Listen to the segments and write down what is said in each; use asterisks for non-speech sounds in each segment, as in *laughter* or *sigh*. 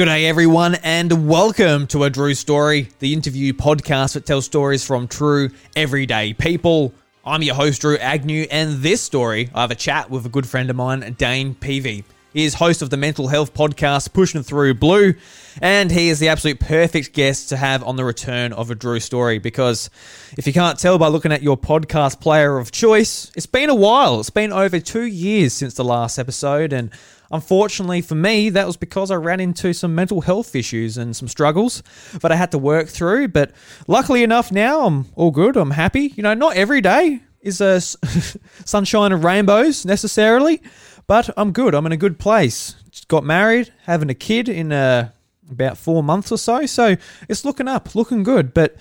Good day, everyone, and welcome to A Drew Story, the interview podcast that tells stories from true, everyday people. I'm your host, Drew Agnew, and this story, I have a chat with a good friend of mine, Dane Pevy. He is host of the mental health podcast Pushing Through Blue, and he is the absolute perfect guest to have on the return of a Drew story because if you can't tell by looking at your podcast player of choice, it's been a while. It's been over two years since the last episode, and Unfortunately for me, that was because I ran into some mental health issues and some struggles that I had to work through. But luckily enough, now I'm all good. I'm happy. You know, not every day is a *laughs* sunshine and rainbows necessarily, but I'm good. I'm in a good place. Just got married, having a kid in uh, about four months or so. So it's looking up, looking good. But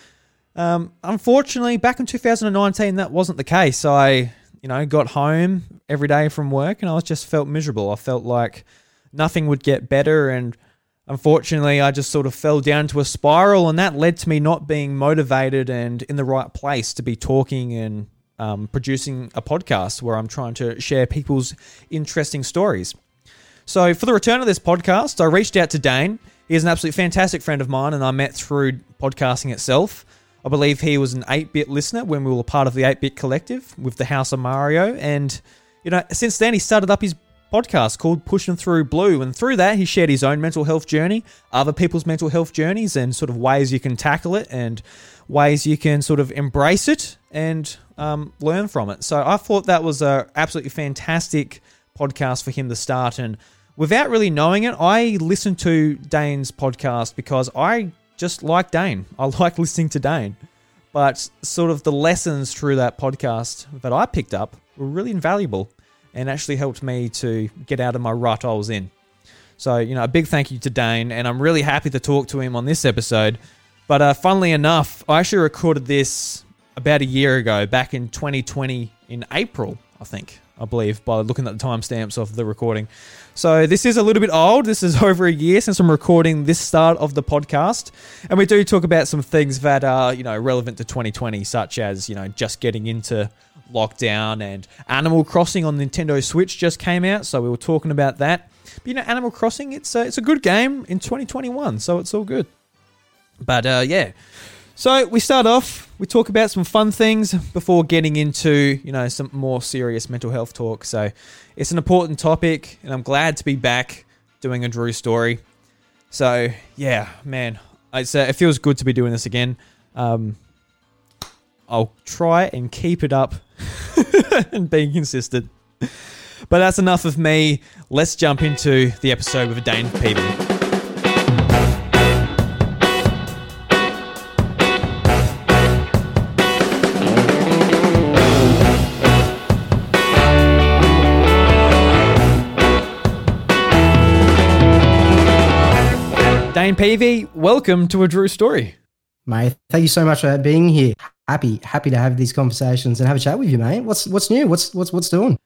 um, unfortunately, back in 2019, that wasn't the case. I you know, got home every day from work and I was just felt miserable. I felt like nothing would get better and unfortunately I just sort of fell down to a spiral and that led to me not being motivated and in the right place to be talking and um, producing a podcast where I'm trying to share people's interesting stories. So for the return of this podcast, I reached out to Dane. He is an absolutely fantastic friend of mine and I met through podcasting itself. I believe he was an 8 bit listener when we were part of the 8 bit collective with the House of Mario. And, you know, since then he started up his podcast called Pushing Through Blue. And through that, he shared his own mental health journey, other people's mental health journeys, and sort of ways you can tackle it and ways you can sort of embrace it and um, learn from it. So I thought that was a absolutely fantastic podcast for him to start. And without really knowing it, I listened to Dane's podcast because I just like Dane. I *laughs* like listening to Dane. But sort of the lessons through that podcast that I picked up were really invaluable and actually helped me to get out of my rut I was in. So, you know, a big thank you to Dane, and I'm really happy to talk to him on this episode. But uh, funnily enough, I actually recorded this about a year ago, back in 2020, in April, I think, I believe, by looking at the timestamps of the recording. So this is a little bit old. This is *laughs* over a year since I'm recording this start of the podcast, and we do talk about some things that are you know relevant to 2020, such as you know just getting into lockdown and Animal Crossing on Nintendo Switch just came out, so we were talking about that. But you know, Animal Crossing, it's a, it's a good game in 2021, so it's all good. But uh, yeah. So we start off, we talk about some fun things before getting into, you know, some more serious mental health talk. So it's an important topic, and I'm glad to be back doing a Drew story. So yeah, man, uh, it feels good to be doing this again. Um, I'll try and keep it up *laughs* and being consistent. But that's enough of me. Let's jump into the episode with Dane Pevy. Dane Pevy, welcome to a Drew story. Mate, thank you so much for being here. Happy, happy to have these conversations and have a chat with you, mate. What's what's new? What's what's what's doing?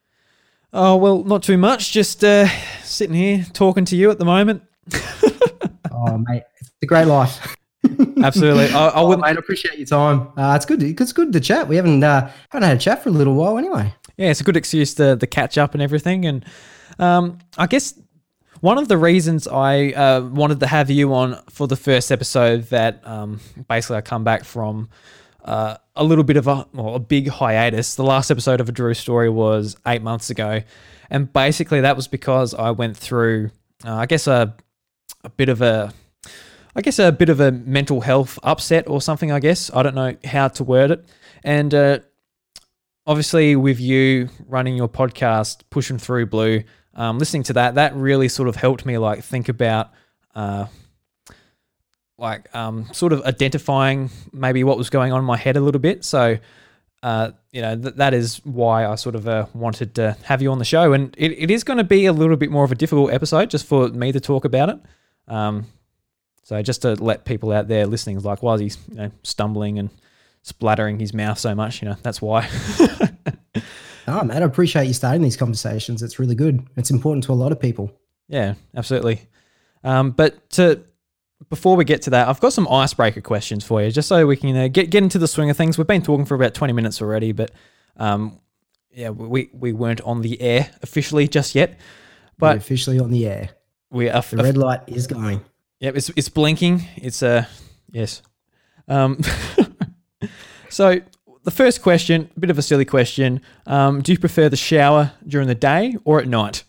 Oh well, not too much. Just uh, sitting here talking to you at the moment. *laughs* oh, mate, it's a great life. *laughs* Absolutely, I, I would, oh, mate. Appreciate your time. Uh, it's good. To, it's good to chat. We haven't uh, haven't had a chat for a little while, anyway. Yeah, it's a good excuse to, to catch up and everything. And um, I guess one of the reasons I uh, wanted to have you on for the first episode that um, basically I come back from uh, a little bit of a well, a big hiatus. The last episode of a Drew story was eight months ago, and basically that was because I went through, uh, I guess a a bit of a I guess a bit of a mental health upset or something. I guess I don't know how to word it, and uh, obviously with you running your podcast, pushing through blue, um, listening to that, that really sort of helped me like think about, uh, like um, sort of identifying maybe what was going on in my head a little bit. So, uh, you know, th- that is why I sort of uh, wanted to have you on the show. And it, it is going to be a little bit more of a difficult episode just for me to talk about it. Um, so just to let people out there listening, like, why is he you know, stumbling and splattering his mouth so much? You know, that's why. *laughs* Oh, man, I appreciate you starting these conversations. It's really good. It's important to a lot of people. Yeah, absolutely. Um, but to before we get to that, I've got some icebreaker questions for you, just so we can uh, get get into the swing of things. We've been talking for about twenty minutes already, but um, yeah, we we weren't on the air officially just yet. But We're officially on the air. We are the red light is going. Yep, it's it's blinking. It's a uh, yes. Um, *laughs* so the first question, a bit of a silly question. Um, do you prefer the shower during the day or at night?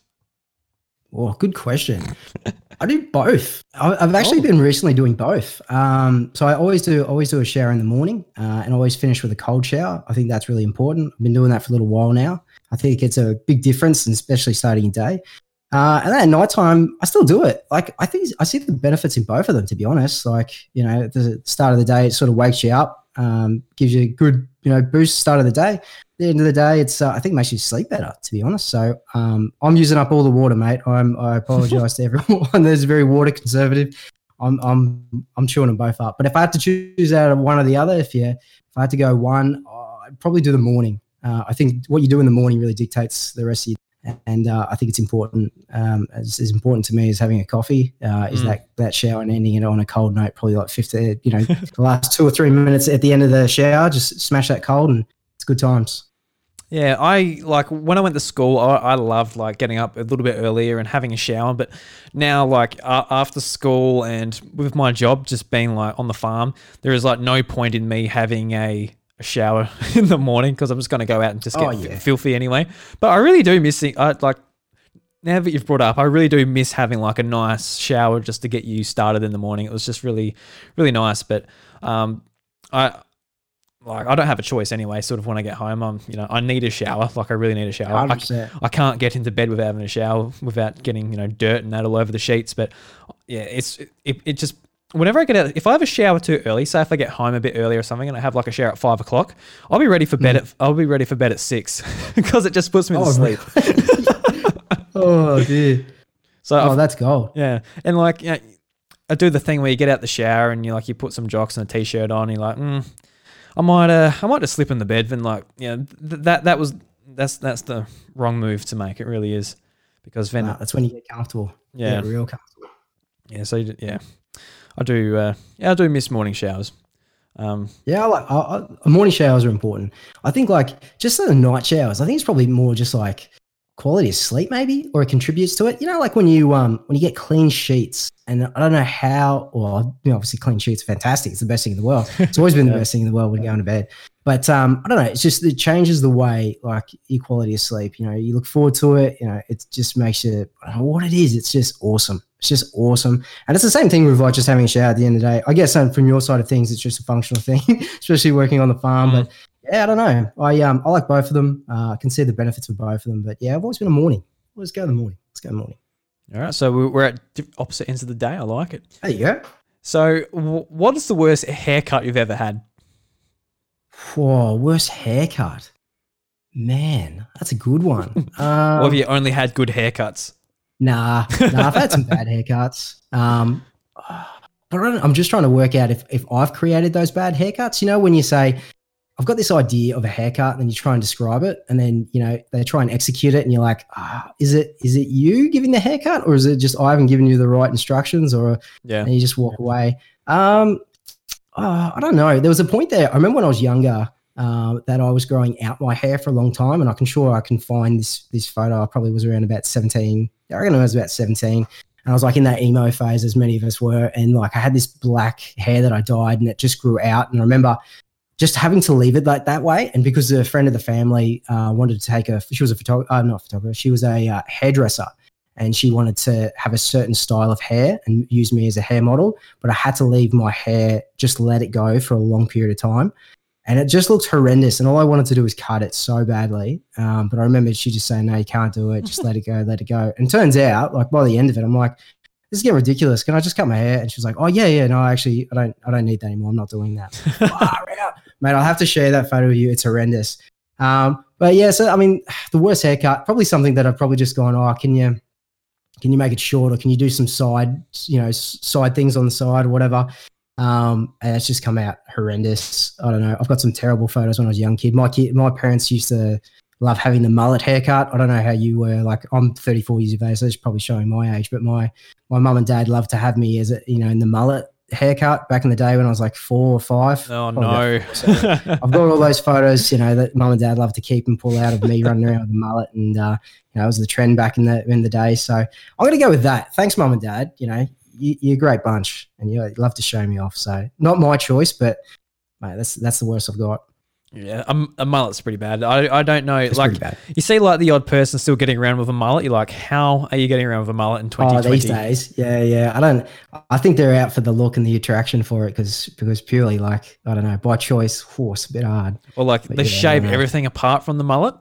Oh, good question. *laughs* I do both. I- I've actually oh. been recently doing both. Um, so I always do always do a shower in the morning, uh, and always finish with a cold shower. I think that's really important. I've been doing that for a little while now. I think it's a big difference, and especially starting day. Uh, and then at nighttime, I still do it. Like I think I see the benefits in both of them. To be honest, like you know, at the start of the day, it sort of wakes you up, um, gives you a good you know boost start of the day. At the end of the day, it's uh, I think makes you sleep better. To be honest, so um, I'm using up all the water, mate. I'm I apologize to *laughs* everyone. *laughs* There's very water conservative. I'm I'm I'm chewing them both up. But if I had to choose out of one or the other, if you if I had to go one, I'd probably do the morning. Uh, I think what you do in the morning really dictates the rest of your and uh, I think it's important. Um, as, as, important to me as having a coffee uh, is mm. that that shower and ending it on a cold note. Probably like fifty, you know, *laughs* the last two or three minutes at the end of the shower, just smash that cold, and it's good times. Yeah, I like when I went to school. I, I loved like getting up a little bit earlier and having a shower. But now, like uh, after school and with my job just being like on the farm, there is like no point in me having a a shower *laughs* in the morning because I'm just going to go out and just get oh, yeah. filthy anyway. But I really do miss it. I, like now that you've brought up, I really do miss having like a nice shower just to get you started in the morning. It was just really, really nice. But um, I like I don't have a choice anyway. Sort of when I get home, I'm you know I need a shower. Like I really need a shower. I, I, can't get into bed without having a shower without getting you know dirt and that all over the sheets. But yeah, it's it, it just whenever I get out, if I have a shower too early, say if I get home a bit early or something, and I have like a shower at five o'clock, I'll be ready for bed mm. at I'll be ready for bed at six *laughs* because it just puts me oh, to sleep. *laughs* oh dear. *laughs* So oh, I've, that's gold. Yeah, and like you know, I do the thing where you get out the shower and you like you put some jocks and a t-shirt on. And you're like, mm, I might uh I might just slip in the bed. And like yeah, th- that that was that's that's the wrong move to make. It really is because then nah, that's when you get comfortable. Yeah, real comfortable. Yeah. So yeah. I do. Uh, yeah, I do miss morning showers. Um, yeah, I like I, I, morning showers are important. I think like just the night showers. I think it's probably more just like quality of sleep, maybe, or it contributes to it. You know, like when you um when you get clean sheets, and I don't know how. Well, you know, obviously clean sheets are fantastic. It's the best thing in the world. *laughs* It's always been yeah. the best thing in the world when you go to bed. But um, I don't know. It's just it changes the way like your quality of sleep. You know, you look forward to it. You know, it just makes you. I don't know what it is. It's just awesome. It's just awesome. And it's the same thing with like just having a shower at the end of the day. I guess um, from your side of things, it's just a functional thing, *laughs* especially working on the farm. Mm. But yeah, I don't know. I um I like both of them. Uh, I can see the benefits of both of them. But yeah, I've always been a morning. Let's go in the morning. Let's go in the morning. All right. So we're at opposite ends of the day. I like it. There you go. So what is the worst haircut you've ever had? Whoa, worst haircut. Man, that's a good one. Um, *laughs* or have you only had good haircuts? Nah, nah, I've had some bad haircuts. Um, but I'm just trying to work out if, if I've created those bad haircuts. You know, when you say, I've got this idea of a haircut, and then you try and describe it, and then you know they try and execute it, and you're like, ah, is it is it you giving the haircut, or is it just I haven't given you the right instructions, or yeah, and you just walk away? Um, uh, I don't know. There was a point there. I remember when I was younger uh, that I was growing out my hair for a long time, and I can sure I can find this this photo. I probably was around about 17, I reckon I was about 17. And I was like in that emo phase, as many of us were. And like I had this black hair that I dyed and it just grew out. And I remember just having to leave it like that way. And because a friend of the family uh, wanted to take a, she was a photographer, uh, not a photographer, she was a uh, hairdresser. And she wanted to have a certain style of hair and use me as a hair model. But I had to leave my hair, just let it go for a long period of time and it just looked horrendous. And all I wanted to do was cut it so badly. Um, but I remember she just saying, "No, you can't do it. Just let it go, let it go." And turns out, like by the end of it, I'm like, "This is getting ridiculous. Can I just cut my hair?" And she's like, "Oh yeah, yeah. No, actually, I don't, I don't need that anymore. I'm not doing that." *laughs* Mate, I'll have to share that photo with you. It's horrendous. Um, but yeah, so I mean, *sighs* the worst haircut, probably something that I've probably just gone, "Oh, can you?" Can you make it shorter? Can you do some side, you know, side things on the side or whatever? Um, and it's just come out horrendous. I don't know. I've got some terrible photos when I was a young kid. My kid, my parents used to love having the mullet haircut. I don't know how you were. Like I'm 34 years of age, so it's probably showing my age. But my my mum and dad loved to have me as a you know in the mullet haircut back in the day when I was like four or five. Oh no! *laughs* So I've got all those photos, you know, that mum and dad love to keep and pull out of me running around with the mullet, and uh, you know, it was the trend back in the in the day. So I'm gonna go with that. Thanks, mum and dad. You know, you, you're a great bunch, and you love to show me off. So not my choice, but mate, that's that's the worst I've got. Yeah, a, a mullet's pretty bad. I, I don't know. It's like you see, like the odd person still getting around with a mullet. You're like, how are you getting around with a mullet in 2020? Oh, 2020? these days, yeah, yeah. I don't. I think they're out for the look and the attraction for it because because purely like I don't know by choice. horse a bit hard. Or like But they yeah, shave everything apart from the mullet.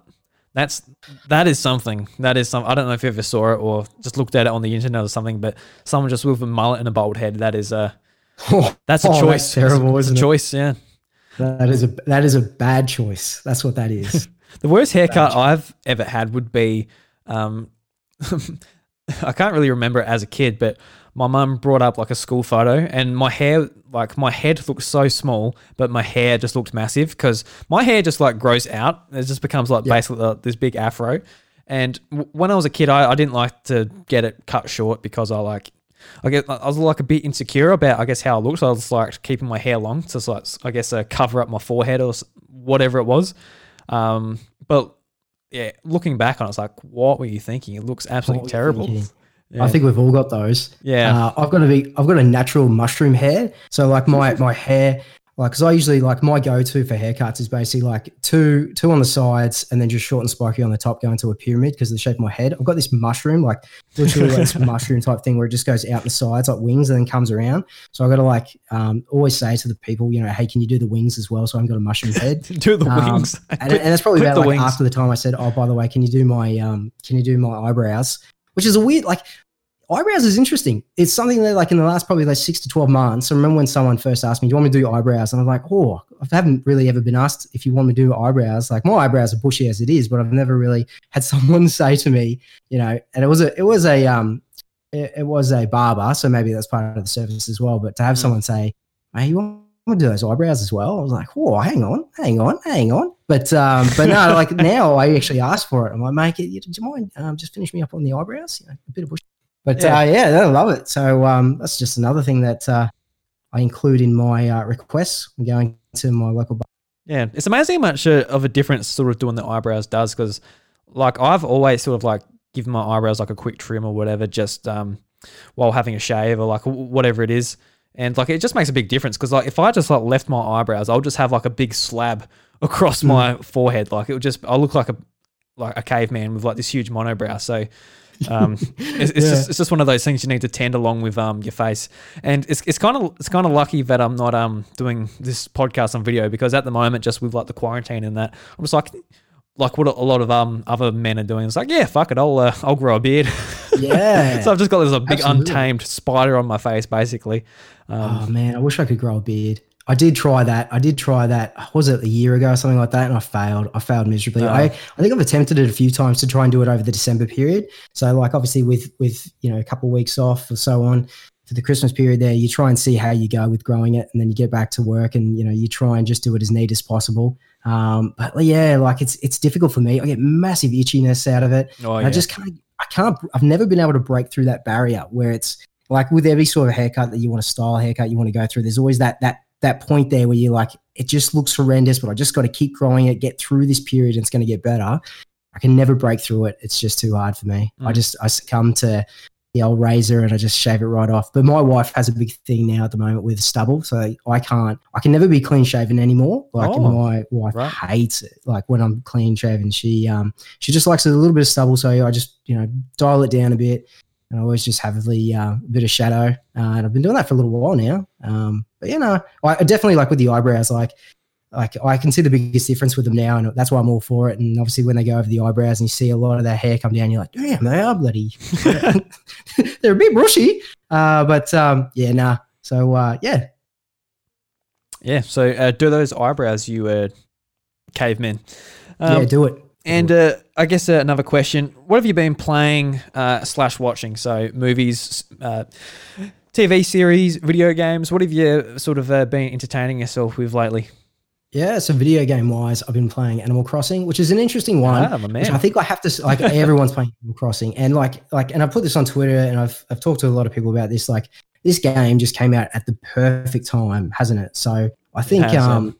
That's that is something. That is some. I don't know if you ever saw it or just looked at it on the internet or something. But someone just with a mullet and a bald head. That is a *laughs* that's a Oh, choice. that's terrible, It's a isn't it? choice. Yeah. That is a that is a bad choice. That's what that is. *laughs* The worst haircut I've ever had would be, um, *laughs* I can't really remember it as a kid, but my mum brought up like a school photo, and my hair, like my head looked so small, but my hair just looked massive because my hair just like grows out. It just becomes like Yeah. basically like this big afro. And w- when I was a kid, I, I didn't like to get it cut short because I like. I get I was like a bit insecure about I guess how I looked. So I was like keeping my hair long to like I guess uh, cover up my forehead or whatever it was. Um, but yeah, looking back on it, it's like, what were you thinking? It looks absolutely terrible. Yeah. I think we've all got those. yeah, Uh, I've got a big, I've got a natural mushroom hair. So like my *laughs* my hair, like because I usually like my go to for haircuts is basically like two two on the sides and then just short and spiky on the top, going to a pyramid because of the shape of my head. I've got this mushroom, like literally like this *laughs* mushroom type thing where it just goes out the sides like wings and then comes around. So I got to like um, always say to the people, you know, hey, can you do the wings as well? So I've got a mushroom head. *laughs* do the Um, wings. and, and that's probably about the like wings. after the time I said, "Oh, by the way, can you do my um, can you do my eyebrows?" Which is a weird like eyebrows is interesting. It's something that like in the last probably like six to twelve months. I remember when someone first asked me, "Do you want me to do eyebrows?" And I'm like, "Oh, I haven't really ever been asked if you want me to do eyebrows. Like my eyebrows are bushy as it is, but I've never really *laughs* had someone *laughs* say to me, you know." And it was a it was a um it, it was a barber, so maybe that's part of the service as well. But to have Mm. someone say, "Hey, you want?" to do those eyebrows as well. I was like, "Oh, hang on, hang on, hang on." But um, but no, like *laughs* now I actually asked for it. I'm like, "Mate, you- do you mind um, just finish me up on the eyebrows? You know, a bit of bush." But Yeah. uh, yeah I love it. So um, that's just another thing that uh, I include in my uh, requests when going to my local bar. Yeah, it's amazing how much uh, of a difference sort of doing the eyebrows does because, like, I've always sort of like given my eyebrows like a quick trim or whatever, just um, while having a shave or like whatever it is, and like it just makes a big difference because like if I just like left my eyebrows, I'll just have like a big slab *laughs* across Mm. my forehead, like it would just I look like a like a caveman with like this huge monobrow. So. Um, *laughs* it's, it's Yeah. just it's just one of those things you need to tend along with um your face, and it's it's kind of it's kind of lucky that I'm not um doing this podcast on video because at the moment just with like the quarantine and that I'm just like like what a lot of um other men are doing. It's like yeah, fuck it, I'll uh, I'll grow a beard. Yeah. *laughs* so I've just got this a big Absolutely. untamed spider on my face basically. Um, oh man, I wish I could grow a beard. I did try that. I did try that. Was it a year ago or something like that? And I failed. I failed miserably. Oh. I, I think I've attempted it a few times to try and do it over the December period. So like obviously with with you know a couple of weeks off or so on for the Christmas period there, you try and see how you go with growing it, and then you get back to work and you know you try and just do it as neat as possible. Um, but yeah, like it's it's difficult for me. I get massive itchiness out of it. oh yeah. I just can't. I can't. I've never been able to break through that barrier where it's like with every sort of haircut that you want to style haircut you want to go through. There's always that that that point there where you're like, it just looks horrendous, but I just got to keep growing it, get through this period, and it's going to get better. I can never break through it. It's just too hard for me. I Mm. just I succumb to the old razor and I just shave it right off. But my wife has a big thing now at the moment with stubble, so I can't. I can never be clean shaven anymore. Like Oh, my wife right. hates it. Like when I'm clean shaven, she um she just likes a little bit of stubble. So I just you know dial it down a bit, and I always just have the uh, bit of shadow. Uh, and I've been doing that for a little while now. Um, but you know, I I definitely like with the eyebrows, like like I can see the biggest difference with them now, and that's why I'm all for it. And obviously, when they go over the eyebrows and you see a lot of their hair come down, you're like, damn, they are bloody. *laughs* *laughs* They're a bit brushy, uh, but um, yeah, nah. So uh, yeah, yeah. So uh, do those eyebrows, you uh, cavemen. Um, yeah, do it. And uh, I guess uh, another question: What have you been playing uh, slash watching? So movies, uh, TV series, video games. What have you sort of uh, been entertaining yourself with lately? Yeah, so video game wise, I've been playing Animal Crossing, which is an interesting one. Ah, Which I think I have to like *laughs* everyone's playing Animal Crossing, and like like, and I put this on Twitter, and I've I've talked to a lot of people about this. Like, this game just came out at the perfect time, hasn't it? So I think, um,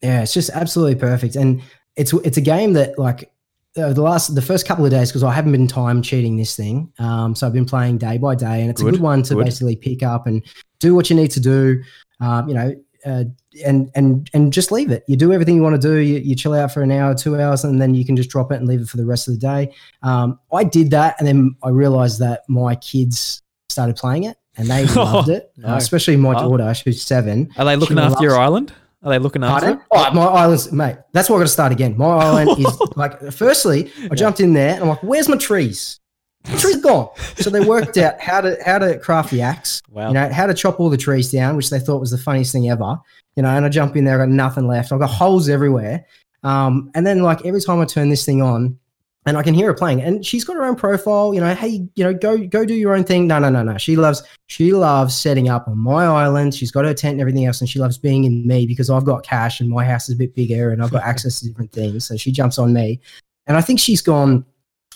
yeah, it's just absolutely perfect, and it's it's a game that like uh, the last the first couple of days because I haven't been time cheating this thing. Um, so I've been playing day by day, and it's Good, a good one to good. basically pick up and do what you need to do. Um, you know, uh, and and and just leave it. You do everything you want to do. You, you chill out for an hour, two hours, and then you can just drop it and leave it for the rest of the day. Um, I did that, and then I realized that my kids started playing it, and they *laughs* loved it. No. uh, especially my daughter, who's seven. Are they looking after your island? Are they looking after Pardon? Oh, my island's mate. That's why I got to start again. My *laughs* island is like. Firstly, I jumped in there and I'm like, "Where's my trees? The trees are gone." So they worked out how to how to craft the axe. Wow. You know how to chop all the trees down, which they thought was the funniest thing ever. You know, and I jump in there, I got nothing left. I've got holes everywhere. Um, and then like every time I turn this thing on, and I can hear her playing, and she's got her own profile. You know, hey, you know, go go do your own thing. No, no, no, no. She loves she loves setting up on my island. She's got her tent and everything else, and she loves being in me because I've got cash and my house is a bit bigger and I've got *laughs* access to different things. So she jumps on me, and I think she's gone.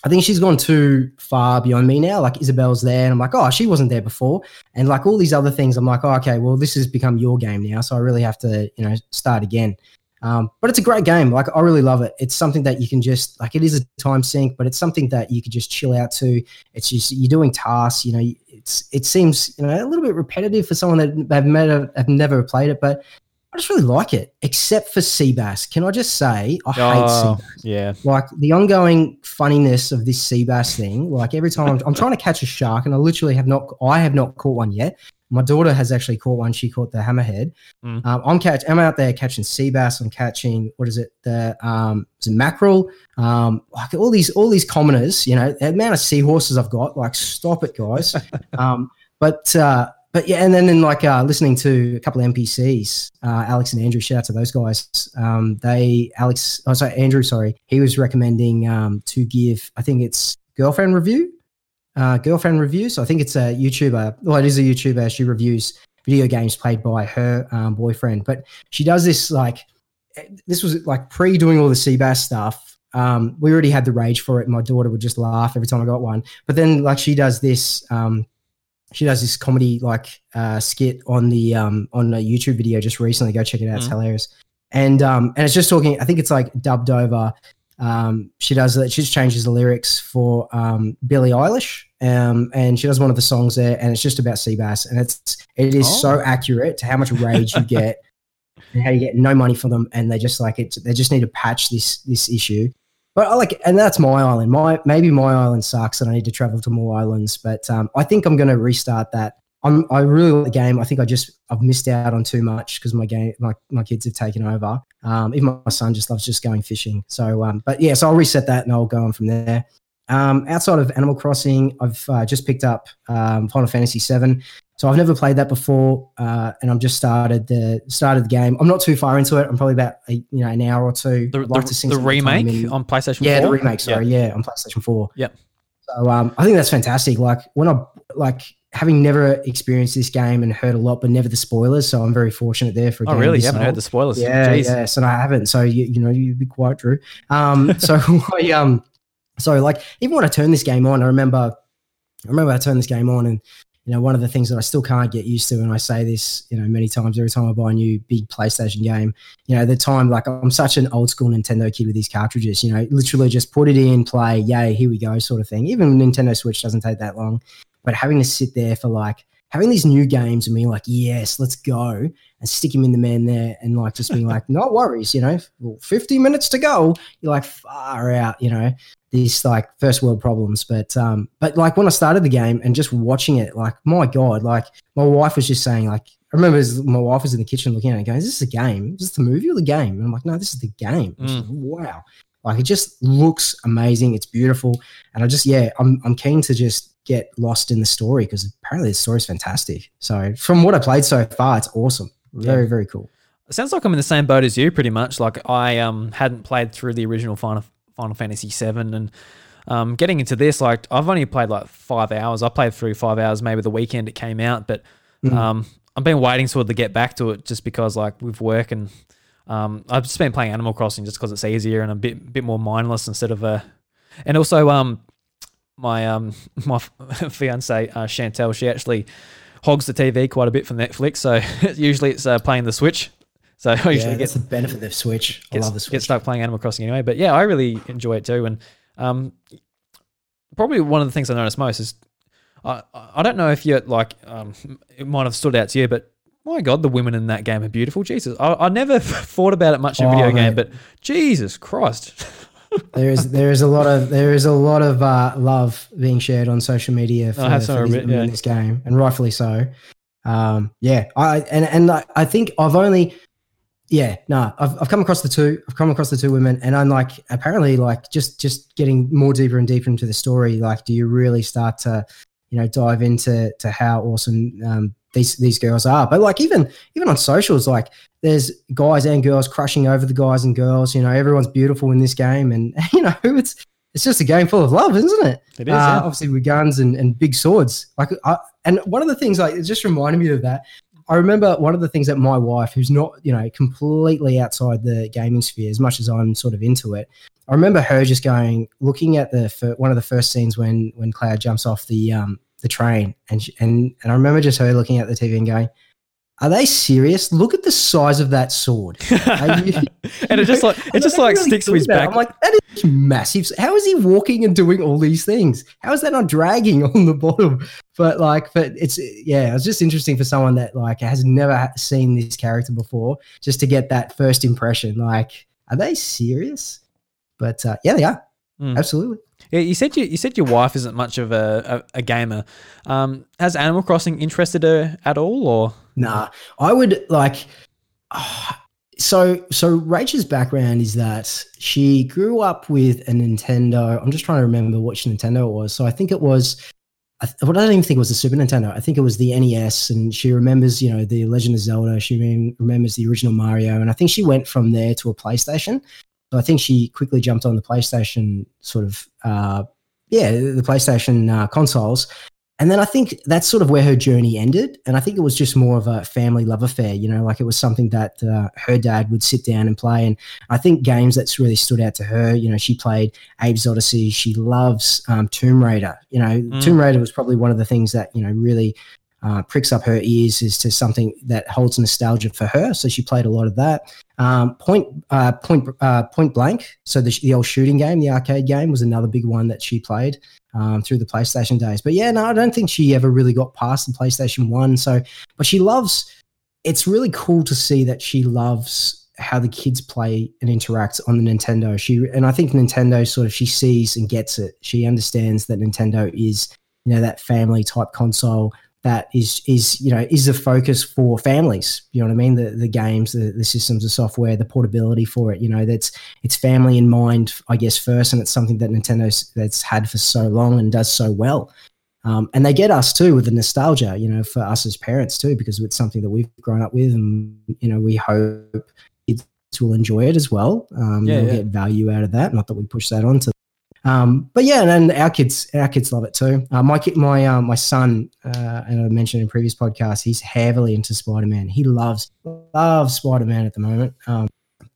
I think she's gone too far beyond me now. Like Isabelle's there, and I'm like, oh, she wasn't there before, and like all these other things. I'm like, oh, okay, well, this has become your game now, so I really have to, you know, start again. Um, but it's a great game. Like I really love it. It's something that you can just like. It is a time sink, but it's something that you could just chill out to. It's just you're doing tasks. You know, it's it seems you know a little bit repetitive for someone that have never have never played it, but I just really like it. Except for Seabass. Can I just say I hate Oh, Seabass yeah. like the ongoing funniness of this sea bass thing. Like every time I'm, I'm trying to catch a shark, and I literally have not, I have not caught one yet. My daughter has actually caught one. She caught the hammerhead. Mm. Um, I'm catch, I'm out there catching sea bass. I'm catching what is it? The um, is it mackerel? Um, like all these, all these commoners. You know, the amount of seahorses I've got. Like, stop it, guys. *laughs* um, but uh, but yeah, and then in like uh, listening to a couple of NPCs, uh, Alex and Andrew, shout out to those guys. Um, they Alex, oh sorry, Andrew, sorry, he was recommending um, to give, I think it's girlfriend review, uh, girlfriend Reviews. I think it's a YouTuber. Well, it is a YouTuber. She reviews video games played by her um, boyfriend, but she does this like this was like pre doing all the Seabass stuff. Um, we already had the rage for it. My daughter would just laugh every time I got one. But then like she does this, um, she does this comedy like uh, skit on the um, on a YouTube video just recently. Go check it out; it's Mhm. hilarious. And um, and it's just talking. I think it's like dubbed over. Um, she does that. She just changes the lyrics for um, Billie Eilish, um, and she does one of the songs there, and it's just about sea bass, and it's it is Oh. so accurate to how much rage you get, *laughs* and how you get no money for them, and they just like it. They just need to patch this this issue. But I like, and that's my island. My maybe my island sucks, and I need to travel to more islands. But um, I think I'm going to restart that. I'm, I really like the game. I think I just I've missed out on too much because my game, my, my kids have taken over. Um, even my son just loves just going fishing. So, um, but yeah, so I'll reset that and I'll go on from there. Um, outside of Animal Crossing, I've uh, just picked up um, Final Fantasy VII. So I've never played that before, uh, and I'm just started the started the game. I'm not too far into it. I'm probably about a, you know an hour or two. The, like the, the remake in. on PlayStation Yeah, 4? the remake. Sorry, yeah. on PlayStation Four. Yep. So um, I think that's fantastic. Like when I like having never experienced this game and heard a lot, but never the spoilers. So I'm very fortunate there for. a Oh, game really? You haven't old. heard the spoilers? Yeah, Jeez. yes, and I haven't. So you, you know, you'd be quiet, Drew. Um, *laughs* so *laughs* I um, so like even when I turned this game on, I remember, I remember I turned this game on, and you know, one of the things that I still can't get used to, and I say this, you know, many times every time I buy a new big PlayStation game, you know, the time like I'm such an old school Nintendo kid with these cartridges, you know, literally just put it in, play, yay, here we go, sort of thing. Even Nintendo Switch doesn't take that long, but having to sit there for like having these new games and being like, yes, let's go, and stick him in the man there, and like just being like, no worries, you know, well, 50 minutes to go. You're like far out, you know, these like first world problems. But um, but like when I started the game and just watching it, like my god, like my wife was just saying, like I remember my wife was in the kitchen looking at it, going, "Is this a game? Is this the movie or the game?" And I'm like, "No, this is the game." Like, wow. Like it just looks amazing. It's beautiful, and I just yeah, I'm I'm keen to just get lost in the story because apparently the story's fantastic. So from what I played so far, it's awesome. Very very cool. It sounds like I'm in the same boat as you, pretty much. Like I um hadn't played through the original Final Final Fantasy VII, and um getting into this, like I've only played like five hours. I played through five hours, maybe the weekend it came out, but Mhm. um I've been waiting sort of to get back to it just because like with work and um I've just been playing Animal Crossing just because it's easier and a bit bit more mindless instead of a, and also um my um *laughs* my *laughs* fiance uh, Chantel she actually hogs the TV quite a bit from Netflix so *laughs* usually it's uh, playing the Switch so I usually yeah, get that's the benefit of the Switch. I love the Switch. get stuck playing Animal Crossing anyway. But yeah, I really enjoy it too. And Um, probably one of the things I noticed most is I I don't know if you're like um, it might have stood out to you, but my God, the women in that game are beautiful. Jesus, I, I never thought about it much in a Oh, video mate. game, but Jesus Christ, there is there is a lot of there is a lot of uh, love being shared on social media for, some for these women yeah. in this game, and rightfully so. Um, yeah, I and and I I think I've only yeah no I've I've come across the two I've come across the two women, and I'm like apparently like just just getting more deeper and deeper into the story. Like, do you really start to you know dive into to how awesome um, these these girls are? But like even even on socials, like there's guys and girls crushing over the guys and girls. You know, everyone's beautiful in this game, and *laughs* you know it's it's just a game full of love, isn't it? it is. Uh, yeah. obviously with guns and, and big swords. Like, I, and one of the things like it just reminded me of that. I remember one of the things that my wife, who's not you know completely outside the gaming sphere as much as I'm sort of into it, I remember her just going looking at the one of the first scenes when when Cloud jumps off the um the train, and she, and and I remember just her looking at the TV and going, "Are they serious? Look at the size of that sword." *laughs* You- and it just like it just like really sticks to his back. I'm like, that is massive. How is he walking and doing all these things? How is that not dragging *laughs* on the bottom? But like, but it's yeah, it's just interesting for someone that like has never seen this character before, just to get that first impression. Like, are they serious? But uh, yeah, they are. Mm. Absolutely. Yeah, you said you, you said your wife isn't much of a, a, a gamer. Um, has Animal Crossing interested her at all, or Nah, I would like. ah, *sighs* so, so Rachel's background is that she grew up with a Nintendo. I'm just trying to remember which Nintendo it was. So I think it was. Well, I don't even think it was the Super Nintendo. I think it was the NES, and she remembers, you know, the Legend of Zelda. She rem- remembers the original Mario, and I think she went from there to a PlayStation. So I think she quickly jumped on the PlayStation, sort of, uh, yeah, the PlayStation uh, consoles. And then I think that's sort of where her journey ended. And I think it was just more of a family love affair, you know, like it was something that uh, her dad would sit down and play. And I think games that's really stood out to her, you know, she played Abe's Oddysee. She loves um, Tomb Raider. You know, Mm. Tomb Raider was probably one of the things that, you know, really uh, pricks up her ears as to something that holds nostalgia for her. So she played a lot of that. Um, point, uh, point, uh, point blank. So the, the old shooting game, the arcade game, was another big one that she played um, through the PlayStation days. But yeah, no, I don't think she ever really got past the PlayStation One. So, but she loves. It's really cool to see that she loves how the kids play and interact on the Nintendo. She and I think Nintendo sort of she sees and gets it. She understands that Nintendo is you know that family type console that is is you know is the focus for families. You know what I mean? The the games, the, the systems, the software, the portability for it. You know that's it's family in mind, I guess first, and it's something that Nintendo's that's had for so long and does so well. Um, and they get us too with the nostalgia, you know, for us as parents too, because it's something that we've grown up with, and you know, we hope kids will enjoy it as well. Um, Yeah, they'll yeah. get value out of that. Not that we push that onto. Um, but yeah, and then our kids, our kids love it too. Uh, my kid, my um, my son, uh, and I mentioned in previous podcasts, he's heavily into Spider Man. He loves loves Spider Man at the moment. Um,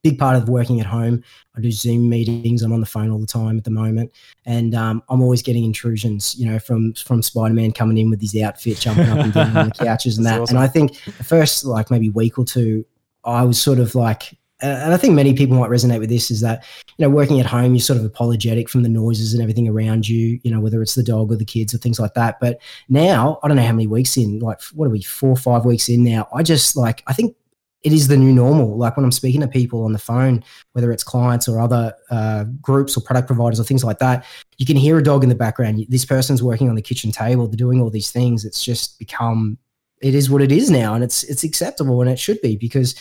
big part of working at home. I do Zoom meetings. I'm on the phone all the time at the moment, and um, I'm always getting intrusions, you know, from from Spider Man coming in with his outfit, jumping up and down on the *laughs* couches and That's that. awesome. And I think the first like maybe week or two, I was sort of like, and I think many people might resonate with this, is that you know, working at home, you're sort of apologetic from the noises and everything around you, you know, whether it's the dog or the kids or things like that. But now, I don't know how many weeks in, like, what are we, four or five weeks in now? I just like, I think it is the new normal. Like when I'm speaking to people on the phone, whether it's clients or other uh, groups or product providers or things like that, you can hear a dog in the background. This person's working on the kitchen table, they're doing all these things. It's just become, it is what it is now, and it's it's acceptable, and it should be because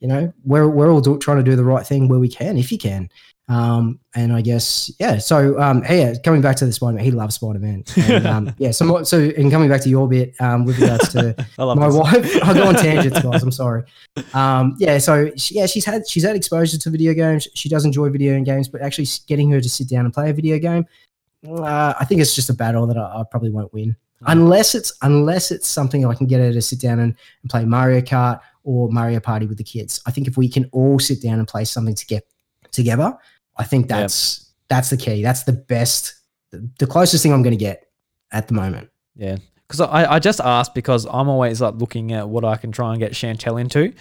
you know we're we're all do, trying to do the right thing where we can, if you can. Um, and I guess yeah. So um, hey, yeah, coming back to the Spider Man, he loves Spider Man. And, um, *laughs* yeah. So so and coming back to your bit um, with regards to *laughs* my wife. *laughs* I go on tangents, guys. I'm sorry. Um, yeah, so she, yeah, she's had she's had exposure to video games. She does enjoy video games, but actually getting her to sit down and play a video game, uh, I think it's just a battle that I, I probably won't win unless it's unless it's something I can get her to sit down and, and play Mario Kart or Mario Party with the kids. I think if we can all sit down and play something to get together, I think that's that's the key. That's the best, the, the closest thing I'm going to get at the moment. Yeah. Because I, I just asked because I'm always like looking at what I can try and get Chantel into.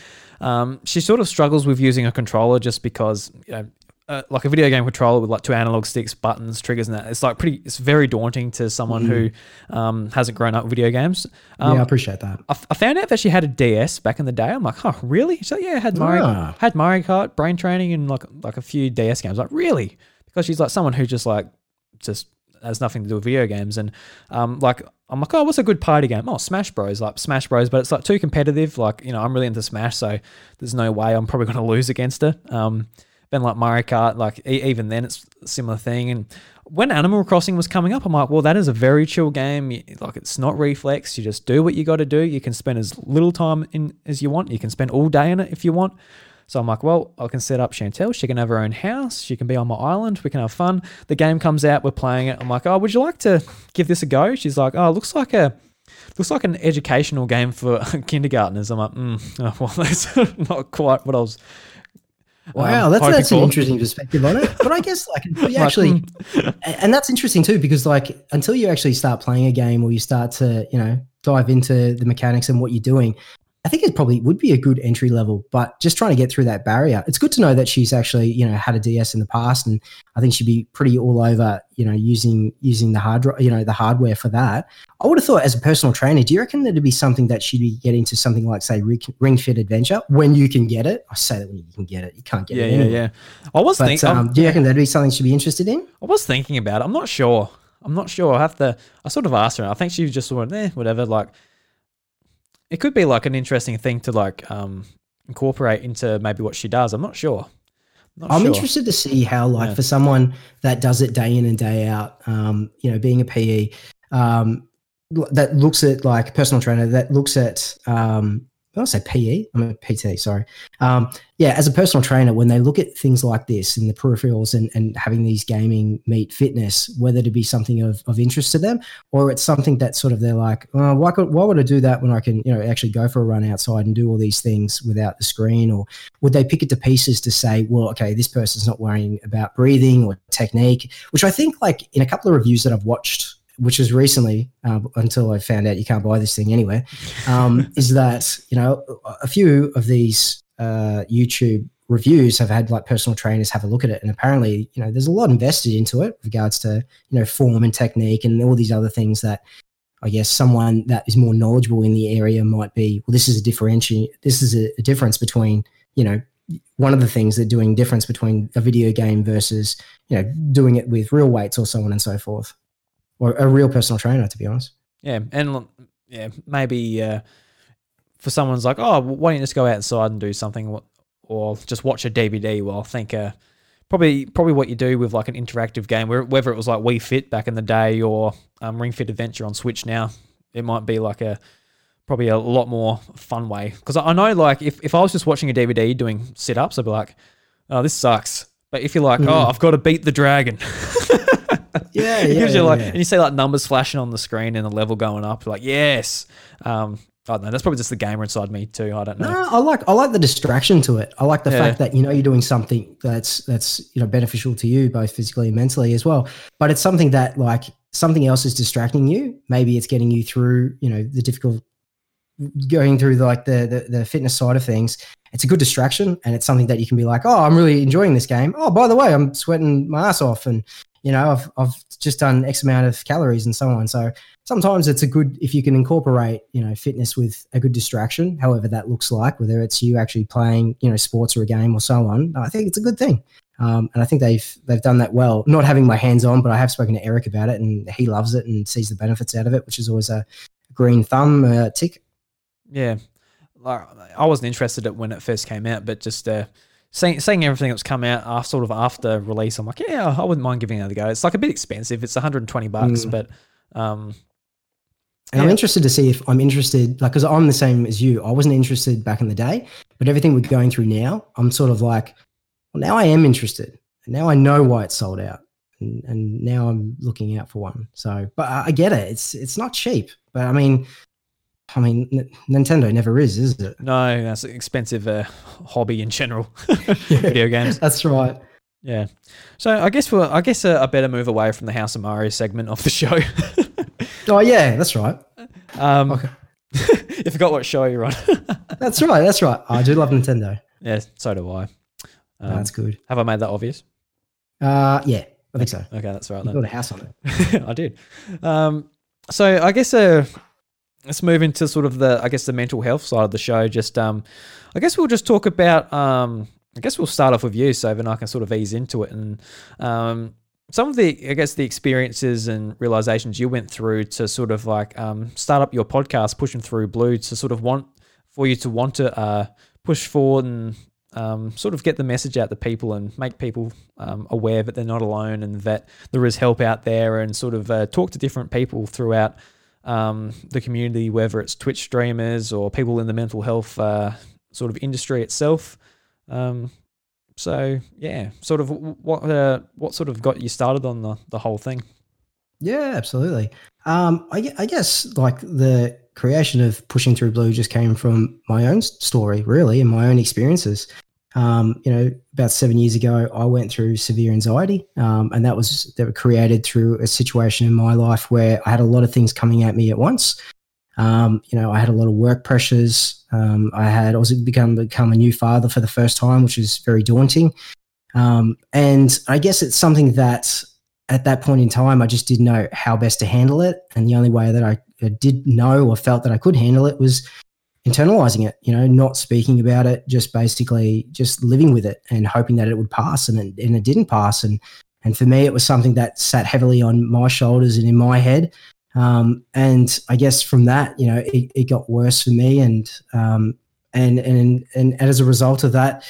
Um, she sort of struggles with using a controller just because you know, uh, like a video game controller with like two analog sticks, buttons, triggers, and that. It's like pretty. It's very daunting to someone who um, hasn't grown up with video games. Um, yeah, I appreciate that. I, f- I found out that she had a DS back in the day. I'm like, oh, really? She's like, yeah, I had Mario, Ah. had Mario Kart, Brain Training, and like like a few DS games. Like, really? Because she's like someone who just like just has nothing to do with video games. And um, like, I'm like, oh, what's a good party game? Oh, Smash Bros. Like Smash Bros. But it's like too competitive. Like, you know, I'm really into Smash, so there's no way I'm probably going *laughs* to lose against her. Um, then like Mario Kart, like e- even then it's a similar thing. And when Animal Crossing was coming up, I'm like, well, that is a very chill game. Like it's not reflex. You just do what you got to do. You can spend as little time in as you want. You can spend all day in it if you want. So I'm like, well, I can set up Chantel. She can have her own house. She can be on my island. We can have fun. The game comes out. We're playing it. I'm like, oh, would you like to give this a go? She's like, oh, looks like a looks like an educational game for *laughs* kindergartners. I'm like, mm, *laughs* well, that's *laughs* not quite what I was. Wow, um, that's that's an interesting perspective on it. But I guess like *laughs* until you actually, and that's interesting too because like until you actually start playing a game or you start to you know dive into the mechanics and what you're doing, I think it probably would be a good entry level. But just trying to get through that barrier, it's good to know that she's actually you know had a DS in the past, and I think she'd be pretty all over you know using using the hard you know the hardware for that. I would have thought as a personal trainer, do you reckon that'd be something that she'd be getting to something like say Ring, Fit Adventure when you can get it? I say that when you can get it, you can't get Yeah, it. yeah, anyway. yeah. I was thinking. um, do you reckon that'd be something she'd be interested in? I was thinking about it. I'm not sure. I'm not sure. I have to. I sort of asked her. I think she just sort of, eh, whatever. Like, it could be like an interesting thing to like um incorporate into maybe what she does. I'm not sure. Not I'm sure. interested to see how, like, Yeah. for someone that does it day in and day out, um, you know, being a PE, um, that looks at like personal trainer, that looks at, um, I don't say PE, I'm a PT, sorry. Um, yeah, as a personal trainer, when they look at things like this in the peripherals and, and having these gaming meet fitness, whether to be something of, of interest to them or it's something that sort of they're like, oh, why, could, why would I do that when I can, you know, actually go for a run outside and do all these things without the screen? Or would they pick it to pieces to say, well, okay, this person's not worrying about breathing or technique, which I think, like, in a couple of reviews that I've watched, which was recently uh, until I found out you can't buy this thing anywhere, um, *laughs* is that, you know, a few of these uh, YouTube reviews have had like personal trainers have a look at it. And apparently, you know, there's a lot invested into it with regards to, you know, form and technique and all these other things that I guess someone that is more knowledgeable in the area might be, well, this is a differentiate, this is a, a difference between, you know, one of the things they're doing difference between a video game versus, you know, doing it with real weights or so on and so forth. Or a real personal trainer, to be honest. Yeah, and yeah, maybe uh, for someone's like, oh, why don't you just go outside and do something, or just watch a DVD? Well, I think uh, probably probably what you do with like an interactive game, whether it was like Wii Fit back in the day or um, Ring Fit Adventure on Switch now, it might be like a probably a lot more fun way. Because I know like if, if I was just watching a DVD doing sit ups, I'd be like, oh, this sucks. But if you're like, oh, Mhm. I've got to beat the dragon. *laughs* *laughs* Yeah, it yeah, gives you like, yeah. and you see like numbers flashing on the screen and the level going up. Like, yes. Um, I don't know. That's probably just the gamer inside me too. I don't know. No, I like I like the distraction to it. I like the Yeah. fact that you know you're doing something that's that's you know beneficial to you both physically and mentally as well. But it's something that like something else is distracting you. Maybe it's getting you through you know the difficult going through the, like the, the the fitness side of things. It's a good distraction, and it's something that you can be like, oh, I'm really enjoying this game. Oh, by the way, I'm sweating my ass off, and you know I've I've just done X amount of calories and so on. So sometimes it's a good if you can incorporate you know fitness with a good distraction however that looks like whether it's you actually playing you know sports or a game or so on i think it's a good thing. Um, and i think they've they've done that well. Not having my hands on but i have spoken to eric about it and he loves it and sees the benefits out of it which is always a green thumb uh, tick. Yeah, I wasn't interested in when it first came out, but just uh, seeing seeing everything that's come out after, sort of after release, I'm like, yeah, I wouldn't mind giving it another go. It's like a bit expensive. It's 120 bucks, Mm. but um, And I'm interested to see if I'm interested, like, because I'm the same as you. I wasn't interested back in the day, but everything we're going through now, I'm sort of like, well, now I am interested. And now I know why it's sold out. And, and now I'm looking out for one. So, but I I get it. It's it's not cheap. But I mean, I mean, N- Nintendo never is, is it? no, that's an expensive uh, hobby in general. *laughs* Video games. That's right. Yeah. So I guess we're I guess a, a better move away from the House of Mario segment of the show. *laughs* Oh yeah, that's right. um, Okay. *laughs* you forgot what show you're on. That's right. That's right. I do love Nintendo. yeah, so do I. Um, that's good. have I made that obvious? Uh, yeah, I think so. Okay, that's right. You Then. built a house on it. I did. Um, so I guess uh, let's move into sort of the I guess the mental health side of the show. Just um, I guess we'll just talk about um, I guess we'll start off with you, so then I can sort of ease into it and um, some of the I guess the experiences and realizations you went through to sort of like um, start up your podcast, pushing through blue to sort of want for you to want to uh, push forward and um, sort of get the message out to people and make people um, aware that they're not alone and that there is help out there and sort of uh, talk to different people throughout um, the community, whether it's Twitch streamers or people in the mental health uh, sort of industry itself. Um, so yeah, sort of what uh, what sort of got you started on the, the whole thing? Yeah, absolutely. Um, I, I guess like the creation of pushing through blue just came from my own story, really, and my own experiences. Um, you know, about seven years ago, I went through severe anxiety, um, and that was that were created through a situation in my life where I had a lot of things coming at me at once. Um, you know, I had a lot of work pressures. Um, I had also become become a new father for the first time, which is very daunting. Um, and I guess it's something that at that point in time, I just didn't know how best to handle it. And the only way that I did know or felt that I could handle it was internalizing it, you know, not speaking about it, just basically just living with it and hoping that it would pass. And it, and it didn't pass. And, and for me, it was something that sat heavily on my shoulders and in my head. Um, and I guess from that, you know, it, it got worse for me. And, um, and, and, and as a result of that,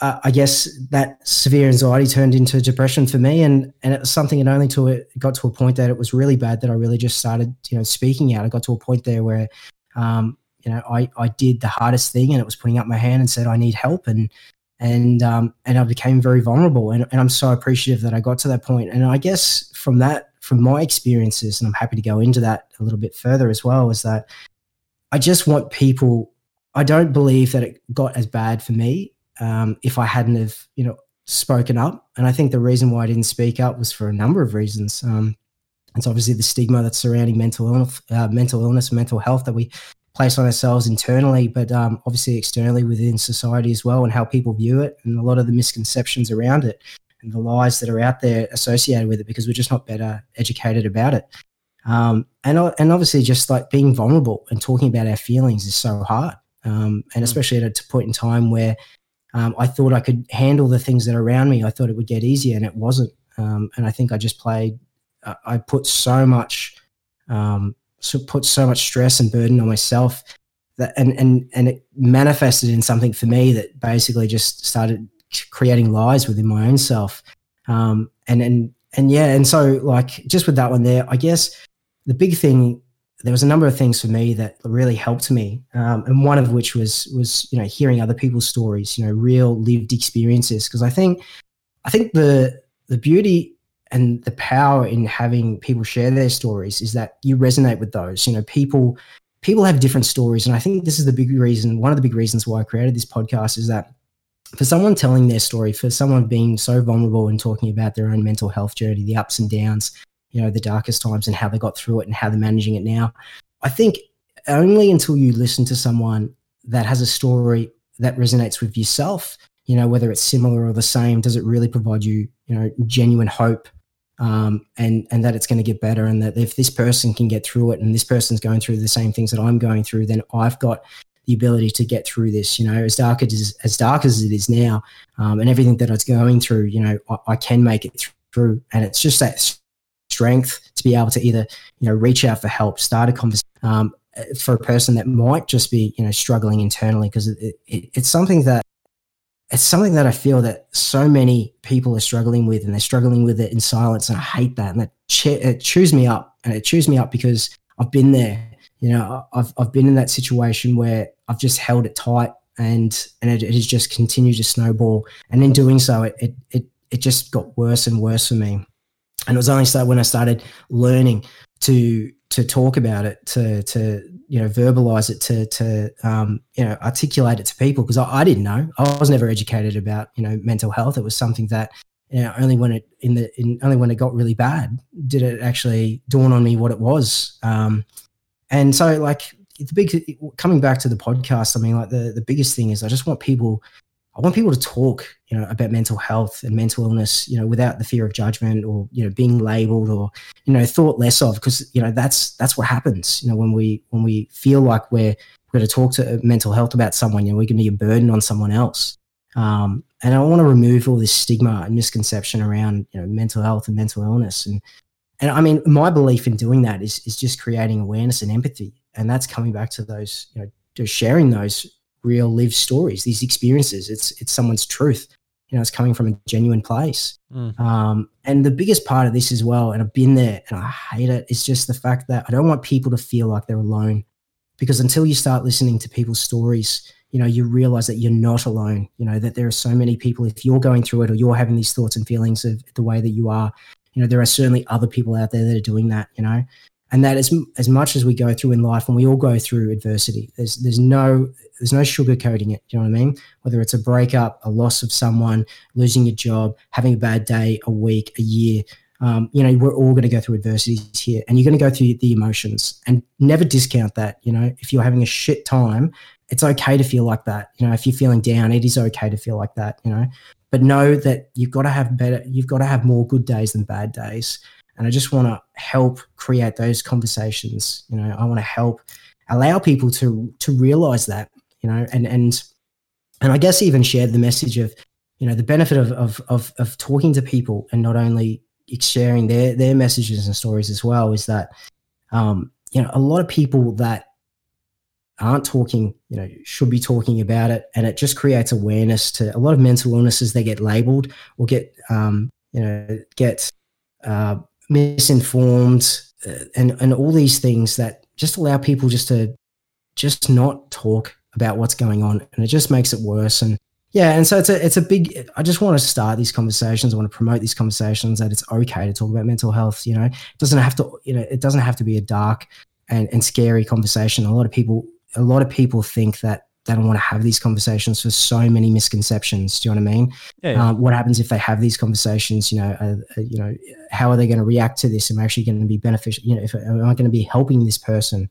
uh, I guess that severe anxiety turned into depression for me, and and it was something that only to it got to a point that it was really bad that I really just started, you know, speaking out. I got to a point there where, um, you know, I I did the hardest thing, and it was putting up my hand and said I need help, and and um and I became very vulnerable, and and I'm so appreciative that I got to that point. and I guess from that, from my experiences, and I'm happy to go into that a little bit further as well, is that I just want people. I don't believe that it got as bad for me um, if I hadn't have, you know, spoken up. And I think the reason why I didn't speak up was for a number of reasons. Um, it's obviously the stigma that's surrounding mental illness, uh, mental illness, mental health that we place on ourselves internally, but um, obviously externally within society as well, and how people view it, and a lot of the misconceptions around it, and the lies that are out there associated with it, because we're just not better educated about it. Um, and and obviously, just like being vulnerable and talking about our feelings is so hard, um, and especially at a point in time where um, I thought I could handle the things that are around me. I thought it would get easier, and it wasn't. Um, and I think I just played. I put so much, um, so put so much stress and burden on myself that, and and and it manifested in something for me that basically just started creating lies within my own self. Um, and and and yeah, and so like just with that one there, I guess the big thing there was a number of things for me that really helped me, um, and one of which was was you know hearing other people's stories, you know, real lived experiences. Because I think I think the the beauty and the power in having people share their stories is that you resonate with those. You know, people people have different stories, and I think this is the big reason. One of the big reasons why I created this podcast is that for someone telling their story, for someone being so vulnerable and talking about their own mental health journey, the ups and downs, you know the darkest times and how they got through it and how they're managing it now i think only until you listen to someone that has a story that resonates with yourself you know whether it's similar or the same does it really provide you you know genuine hope um, and and that it's going to get better and that if this person can get through it and this person's going through the same things that i'm going through then i've got the ability to get through this you know as dark as as dark as it is now um, and everything that it's going through you know I, I can make it through. And it's just that strength to be able to either you know reach out for help start a conversation um, for a person that might just be you know struggling internally because it, it, it's something that it's something that I feel that so many people are struggling with and they're struggling with it in silence and I hate that and that che- it chews me up and it chews me up because I've been there. You know I've, I've been in that situation where I've just held it tight and and it, it has just continued to snowball. And in doing so it, it it it just got worse and worse for me. And it was only start when I started learning to to talk about it, to to you know verbalize it, to to um, you know articulate it to people because I, I, didn't know. I was never educated about you know mental health. It was something that you know only when it in the in, only when it got really bad did it actually dawn on me what it was. Um, and so like the big coming back to the podcast, I mean like the the biggest thing is I just want people I want people to talk, you know, about mental health and mental illness, you know, without the fear of judgment or you know being labelled or you know thought less of, because you know that's that's what happens. You know, when we when we feel like we're we're going to talk to mental health about someone, you know, we can be a burden on someone else. Um, and I want to remove all this stigma and misconception around you know mental health and mental illness. And and I mean, my belief in doing that is is just creating awareness and empathy, and that's coming back to those you know sharing those real lived stories, these experiences. It's it's someone's truth. You know, it's coming from a genuine place. Mm. Um, and the biggest part of this as well, and I've been there and I hate it, is just the fact that I don't want people to feel like they're alone. Because until you start listening to people's stories, you know, you realize that you're not alone. You know, that there are so many people, if you're going through it or you're having these thoughts and feelings of the way that you are, you know, there are certainly other people out there that are doing that, you know and that as as much as we go through in life, and we all go through adversity, there's there's no there's no sugarcoating it. Do You know what I mean? Whether it's a breakup, a loss of someone, losing your job, having a bad day, a week, a year. Um, you know, we're all going to go through adversities here, and you're going to go through the emotions, and never discount that. You know, if you're having a shit time, it's okay to feel like that. You know, if you're feeling down, it is okay to feel like that. You know, but know that you've got to have better. You've got to have more good days than bad days. And I just want to help create those conversations. You know, I want to help allow people to to realize that, you know, and and and I guess even shared the message of, you know, the benefit of of of, of talking to people and not only sharing their their messages and stories as well is that um, you know, a lot of people that aren't talking, you know, should be talking about it. And it just creates awareness to a lot of mental illnesses. They get labeled or get, um, you know, get uh, misinformed uh, and and all these things that just allow people just to just not talk about what's going on and it just makes it worse and yeah and so it's a it's a big i just want to start these conversations i want to promote these conversations that it's okay to talk about mental health you know it doesn't have to you know it doesn't have to be a dark and, and scary conversation a lot of people a lot of people think that they don't want to have these conversations for so many misconceptions. Do you know what I mean? Yeah, yeah. Um, what happens if they have these conversations? You know, uh, uh, you know, how are they going to react to this? Am I actually going to be beneficial? You know, if am I going to be helping this person?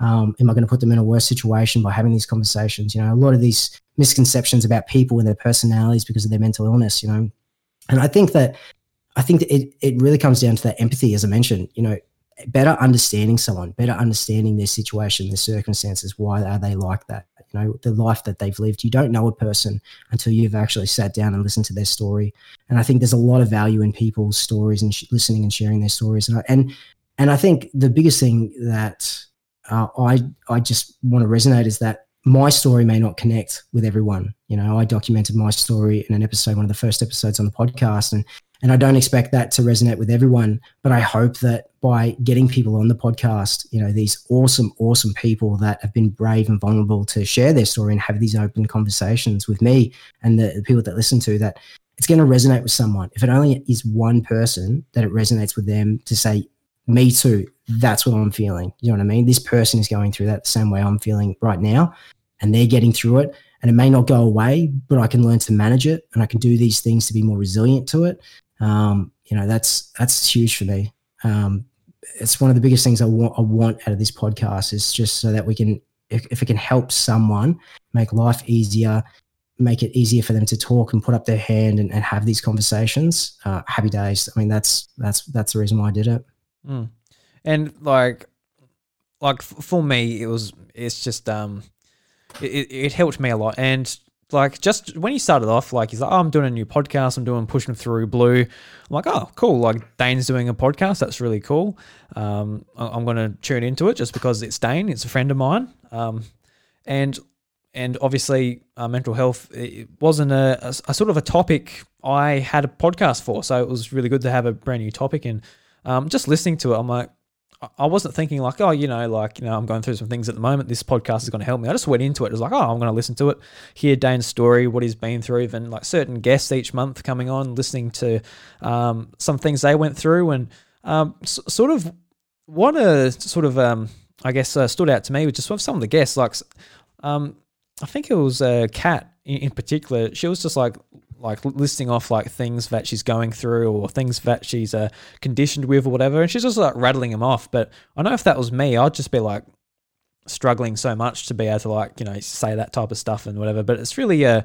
Um, am I going to put them in a worse situation by having these conversations? You know, a lot of these misconceptions about people and their personalities because of their mental illness. You know, and I think that I think that it it really comes down to that empathy, as I mentioned. You know, better understanding someone, better understanding their situation, their circumstances, why are they like that? You know, the life that they've lived. You don't know a person until you've actually sat down and listened to their story. And I think there's a lot of value in people's stories and sh- listening and sharing their stories. And I, and and I think the biggest thing that uh, I I just want to resonate is that my story may not connect with everyone. You know, I documented my story in an episode, one of the first episodes on the podcast, and and I don't expect that to resonate with everyone, but I hope that by getting people on the podcast, you know, these awesome, awesome people that have been brave and vulnerable to share their story and have these open conversations with me and the, the people that listen to that, it's going to resonate with someone. If it only is one person that it resonates with them to say, me too, that's what I'm feeling. You know what I mean? This person is going through that the same way I'm feeling right now, and they're getting through it. And it may not go away, but I can learn to manage it and I can do these things to be more resilient to it um, you know that's that's huge for me. Um, it's one of the biggest things I want I want out of this podcast is just so that we can if, if it can help someone make life easier, make it easier for them to talk and put up their hand and, and have these conversations. Uh, happy days. I mean that's that's that's the reason why I did it. Mm. And like like for me it was it's just um it, it helped me a lot and like just when he started off, like he's like, oh, I'm doing a new podcast. I'm doing pushing through blue. I'm like, oh, cool. Like Dane's doing a podcast. That's really cool. Um, I'm going to tune into it just because it's Dane. It's a friend of mine. Um, and and obviously uh, mental health it wasn't a, a, a, sort of a topic I had a podcast for. So it was really good to have a brand new topic. And um, just listening to it, I'm like, I wasn't thinking like, oh, you know, like, you know, I'm going through some things at the moment. This podcast is going to help me. I just went into it. It was like, oh, I'm going to listen to it, hear Dane's story, what he's been through, and like certain guests each month coming on, listening to um, some things they went through, and um, s- sort of what a sort of, um, I guess, uh, stood out to me was just some of the guests. Like, um, I think it was uh, Kat in, in particular. She was just like like listing off like things that she's going through or things that she's uh, conditioned with or whatever, and she's just like rattling them off. But I know if that was me, I'd just be like struggling so much to be able to like you know say that type of stuff and whatever. But it's really uh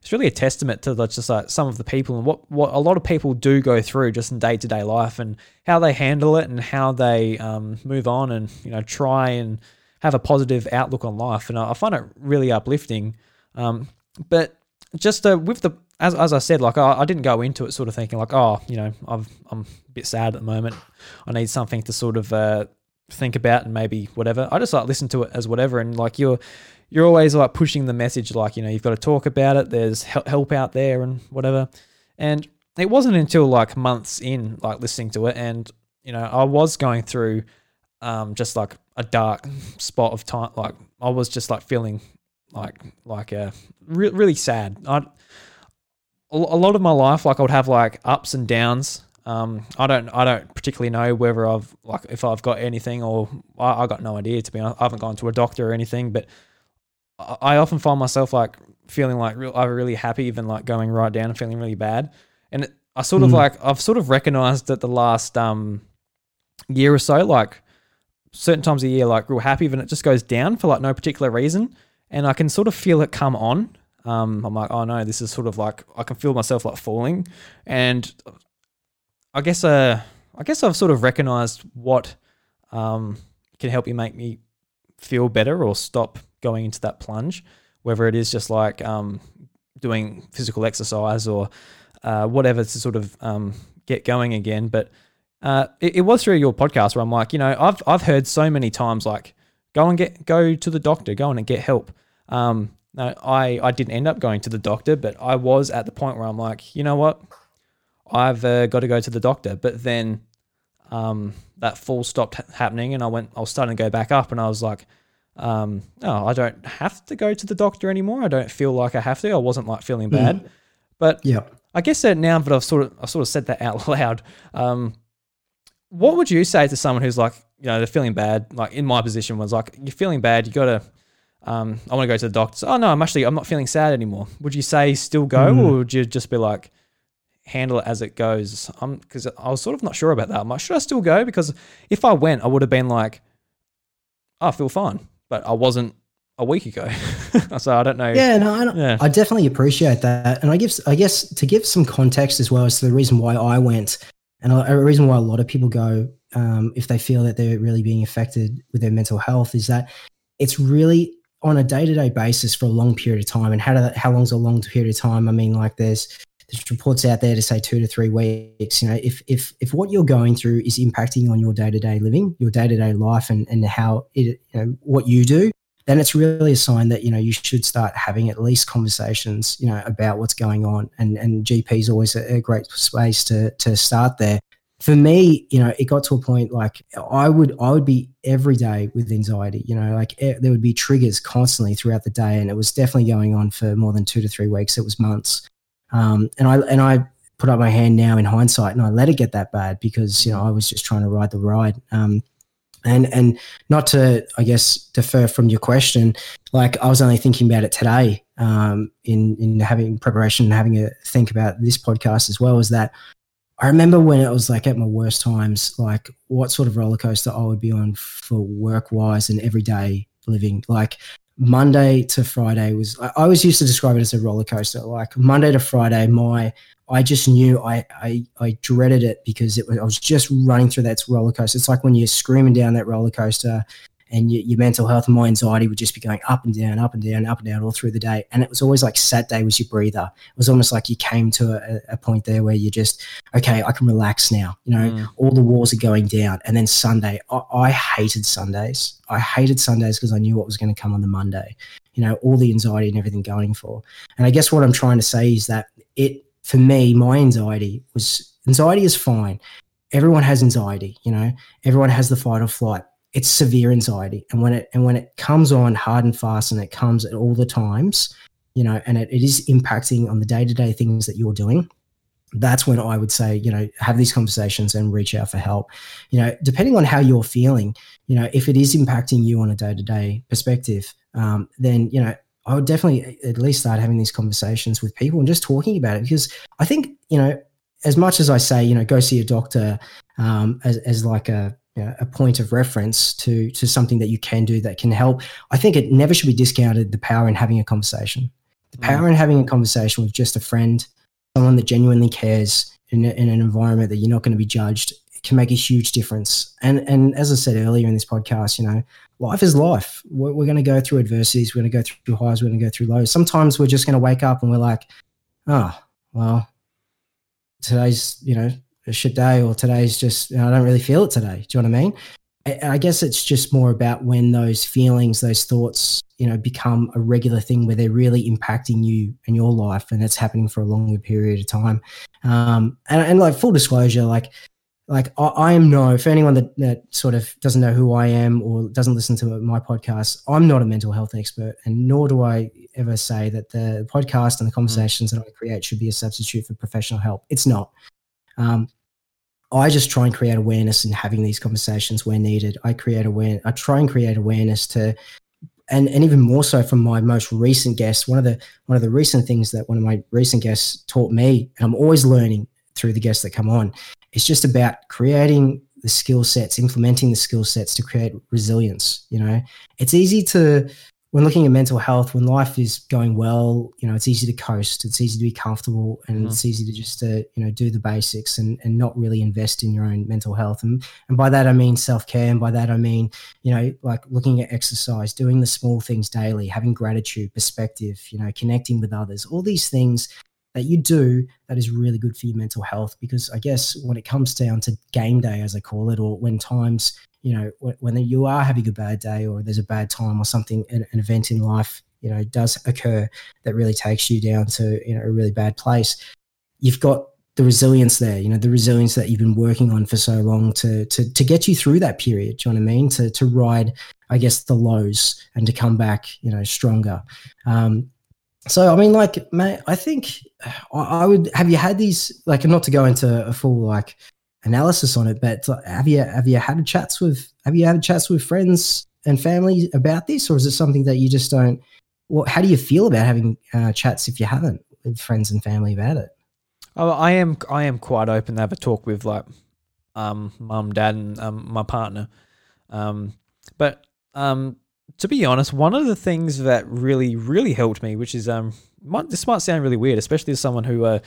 it's really a testament to the, just like some of the people and what what a lot of people do go through just in day to day life and how they handle it and how they um, move on and you know try and have a positive outlook on life. And I, I find it really uplifting. Um, but just uh, with the as, as I said, like I, I, didn't go into it sort of thinking like, oh, you know, i am a bit sad at the moment. I need something to sort of uh, think about and maybe whatever. I just like listen to it as whatever. And like you're you're always like pushing the message, like you know, you've got to talk about it. There's help out there and whatever. And it wasn't until like months in, like listening to it, and you know, I was going through um, just like a dark spot of time. Like I was just like feeling like like a uh, re- really sad. I a lot of my life, like I would have like ups and downs. Um, I don't, I don't particularly know whether I've like if I've got anything or I, I got no idea. To be honest, I haven't gone to a doctor or anything, but I, I often find myself like feeling like real, either really happy, even like going right down and feeling really bad. And it, I sort of mm. like I've sort of recognized that the last um year or so, like certain times a year, like real happy, and it just goes down for like no particular reason, and I can sort of feel it come on um, I'm like, oh no, this is sort of like I can feel myself like falling, and I guess uh, I guess I've sort of recognized what um, can help you make me feel better or stop going into that plunge, whether it is just like um, doing physical exercise or uh, whatever to sort of um, get going again. But uh, it, it, was through your podcast where I'm like, you know, I've I've heard so many times like, go and get go to the doctor, go and get help. Um, no, I, I didn't end up going to the doctor, but I was at the point where I'm like, you know what? I've uh, got to go to the doctor. But then um, that fall stopped happening and I went, I was starting to go back up and I was like, um, oh, I don't have to go to the doctor anymore. I don't feel like I have to. I wasn't like feeling hmm. bad. Mm. But yeah, I guess that now that I've sort of, I've sort of said that out *laughs* loud, um, what would you say to someone who's like, you know, they're feeling bad, like in my position was like, you're feeling bad, you got to, um, I want to go to the doctor. Oh no, I'm actually I'm not feeling sad anymore. Would you say still go, mm. or would you just be like handle it as it goes? Um, because I was sort of not sure about that. I'm like, should I still go? Because if I went, I would have been like, oh, I feel fine, but I wasn't a week ago. *laughs* so I don't know. Yeah, no, I, yeah. I definitely appreciate that, and I give I guess to give some context as well as to the reason why I went, and a, a reason why a lot of people go um, if they feel that they're really being affected with their mental health is that it's really on a day to day basis for a long period of time. And how that, how long's a long period of time? I mean, like there's there's reports out there to say two to three weeks. You know, if if if what you're going through is impacting on your day to day living, your day to day life, and and how it you know what you do, then it's really a sign that you know you should start having at least conversations you know about what's going on. And and GP is always a, a great space to to start there for me, you know, it got to a point like I would I would be every day with anxiety. You know, like there would be triggers constantly throughout the day, and it was definitely going on for more than two to three weeks. It was months, um, and I and I put up my hand now in hindsight, and I let it get that bad because you know I was just trying to ride the ride. Um, and and not to I guess defer from your question, like I was only thinking about it today um, in in having preparation and having a think about this podcast as well. Is that I remember when it was like at my worst times, like what sort of roller coaster I would be on for work wise and everyday living. Like Monday to Friday was, I always used to describe it as a roller coaster. Like Monday to Friday, my, I just knew I, I, I dreaded it because it was, I was just running through that roller coaster. It's like when you're screaming down that roller coaster and your, your, mental health and my anxiety would just be going up and down, up and down, up and down all through the day. And it was always like Saturday was your breather. It was almost like you came to a, a point there where you just, okay, I can relax now. You know, mm. all the walls are going down. And then Sunday, I, I hated Sundays. I hated Sundays because I knew what was going to come on the Monday. You know, all the anxiety and everything going for. And I guess what I'm trying to say is that it, for me, my anxiety was anxiety is fine. Everyone has anxiety, you know, everyone has the fight or flight it's severe anxiety. And when it and when it comes on hard and fast and it comes at all the times, you know, and it, it is impacting on the day-to-day things that you're doing, that's when I would say, you know, have these conversations and reach out for help. You know, depending on how you're feeling, you know, if it is impacting you on a day-to-day perspective, um, then, you know, I would definitely at least start having these conversations with people and just talking about it because I think, you know, as much as I say, you know, go see a doctor um, as, as like a, you know, a point of reference to to something that you can do that can help. I think it never should be discounted the power in having a conversation The power mm. in having a conversation with just a friend, someone that genuinely cares in, a, in an environment that you're not going to be judged can make a huge difference. And and as I said earlier in this podcast, you know, life is life. We're, we're going to go through adversities. We're going to go through highs. We're going to go through lows. Sometimes we're just going to wake up and we're like, oh, well, today's you know a shit day, or today's just I don't really feel it today. Do you know what I mean? I guess it's just more about when those feelings, those thoughts, you know, become a regular thing where they're really impacting you and your life, and it's happening for a longer period of time. Um, and, and like full disclosure, like like I, I, am no for anyone that, that sort of doesn't know who I am or doesn't listen to my podcast, I'm not a mental health expert, and nor do I ever say that the podcast and the conversations mm. that I create should be a substitute for professional help. It's not. Um, I just try and create awareness and having these conversations where needed. I create aware. I try and create awareness to, and and even more so from my most recent guests. One of the one of the recent things that one of my recent guests taught me, and I'm always learning through the guests that come on. It's just about creating the skill sets, implementing the skill sets to create resilience. You know, it's easy to when looking at mental health, when life is going well, you know, it's easy to coast. It's easy to be comfortable, and mm-hmm. it's easy to just to you know do the basics and and not really invest in your own mental health. And and by that I mean self care, and by that I mean you know like looking at exercise, doing the small things daily, having gratitude, perspective, you know, connecting with others. All these things that you do that is really good for your mental health. Because I guess when it comes down to game day, as I call it, or when times you know, when you are having a bad day or there's a bad time or something, an, event in life, you know, does occur that really takes you down to, you know, a really bad place, you've got the resilience there, you know, the resilience that you've been working on for so long to to to get you through that period. Do you know what I mean? To to ride, I guess, the lows and to come back, you know, stronger. Um, so I mean, like, mate, I think I would have you had these like, not to go into a full like analysis on it. But have you have you had chats with have you had chats with friends and family about this, or is it something that you just don't? Well, how do you feel about having uh, chats if you haven't with friends and family about it? Oh, I am I am quite open to have a talk with like um mum, dad, and um, my partner. Um, but um, to be honest, one of the things that really really helped me, which is um, might, this might sound really weird, especially as someone who uh,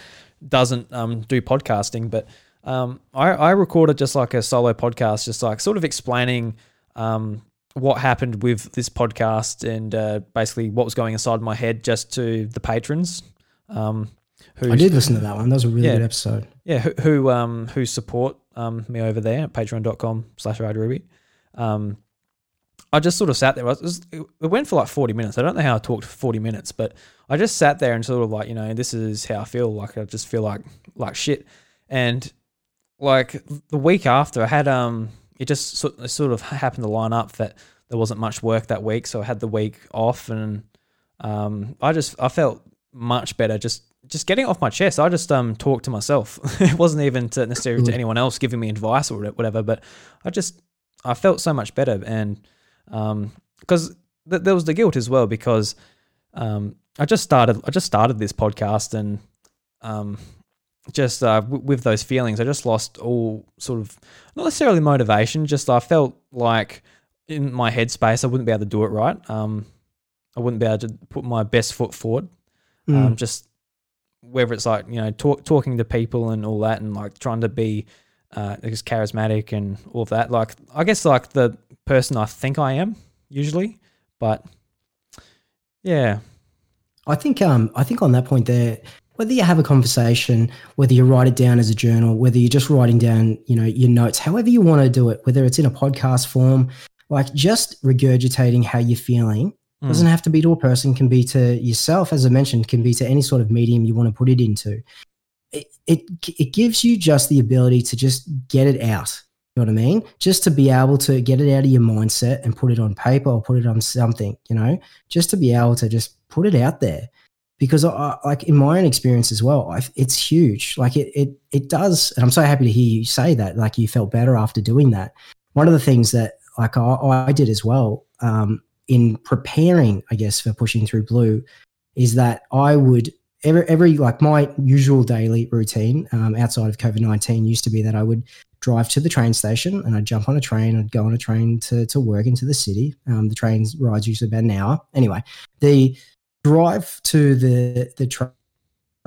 doesn't um do podcasting, but um, I, I recorded just like a solo podcast, just like sort of explaining um, what happened with this podcast and uh, basically what was going inside my head just to the patrons. Um, who I did listen to that one. That was a really yeah, good episode. Yeah, who who, um, who support um, me over there at patreon.com slash Ruby. Um, I just sort of sat there. It, was, it went for like 40 minutes. I don't know how I talked for 40 minutes, but I just sat there and sort of like, you know, this is how I feel. Like I just feel like like shit. And like the week after, I had um, it just sort sort of happened to line up that there wasn't much work that week, so I had the week off, and um, I just I felt much better just just getting off my chest. I just um talked to myself. *laughs* it wasn't even to necessarily to mm. anyone else giving me advice or whatever, but I just I felt so much better, and um because th- there was the guilt as well because um I just started I just started this podcast and um just uh, w- with those feelings, I just lost all sort of not necessarily motivation. Just I felt like in my headspace, I wouldn't be able to do it right. Um, I wouldn't be able to put my best foot forward. Mm. Um, just whether it's like you know talk, talking to people and all that, and like trying to be uh, guess charismatic and all of that. Like I guess like the person I think I am usually, but yeah. I think um I think on that point there whether you have a conversation, whether you write it down as a journal, whether you're just writing down, you know, your notes, however you want to do it, whether it's in a podcast form, like just regurgitating how you're feeling mm. doesn't have to be to a person, can be to yourself, as I mentioned, can be to any sort of medium you want to put it into. It, it, it gives you just the ability to just get it out. You know what I mean? Just to be able to get it out of your mindset and put it on paper or put it on something, you know, just to be able to just put it out there because I, like in my own experience as well, I, it's huge. Like it, it, it does. And I'm so happy to hear you say that, like you felt better after doing that. One of the things that like I, I did as well um, in preparing, I guess, for pushing through blue is that I would every, every like my usual daily routine um, outside of COVID-19 used to be that I would drive to the train station and I'd jump on a train. I'd go on a train to, to work into the city. Um, the train rides usually about an hour. Anyway, the drive to the the train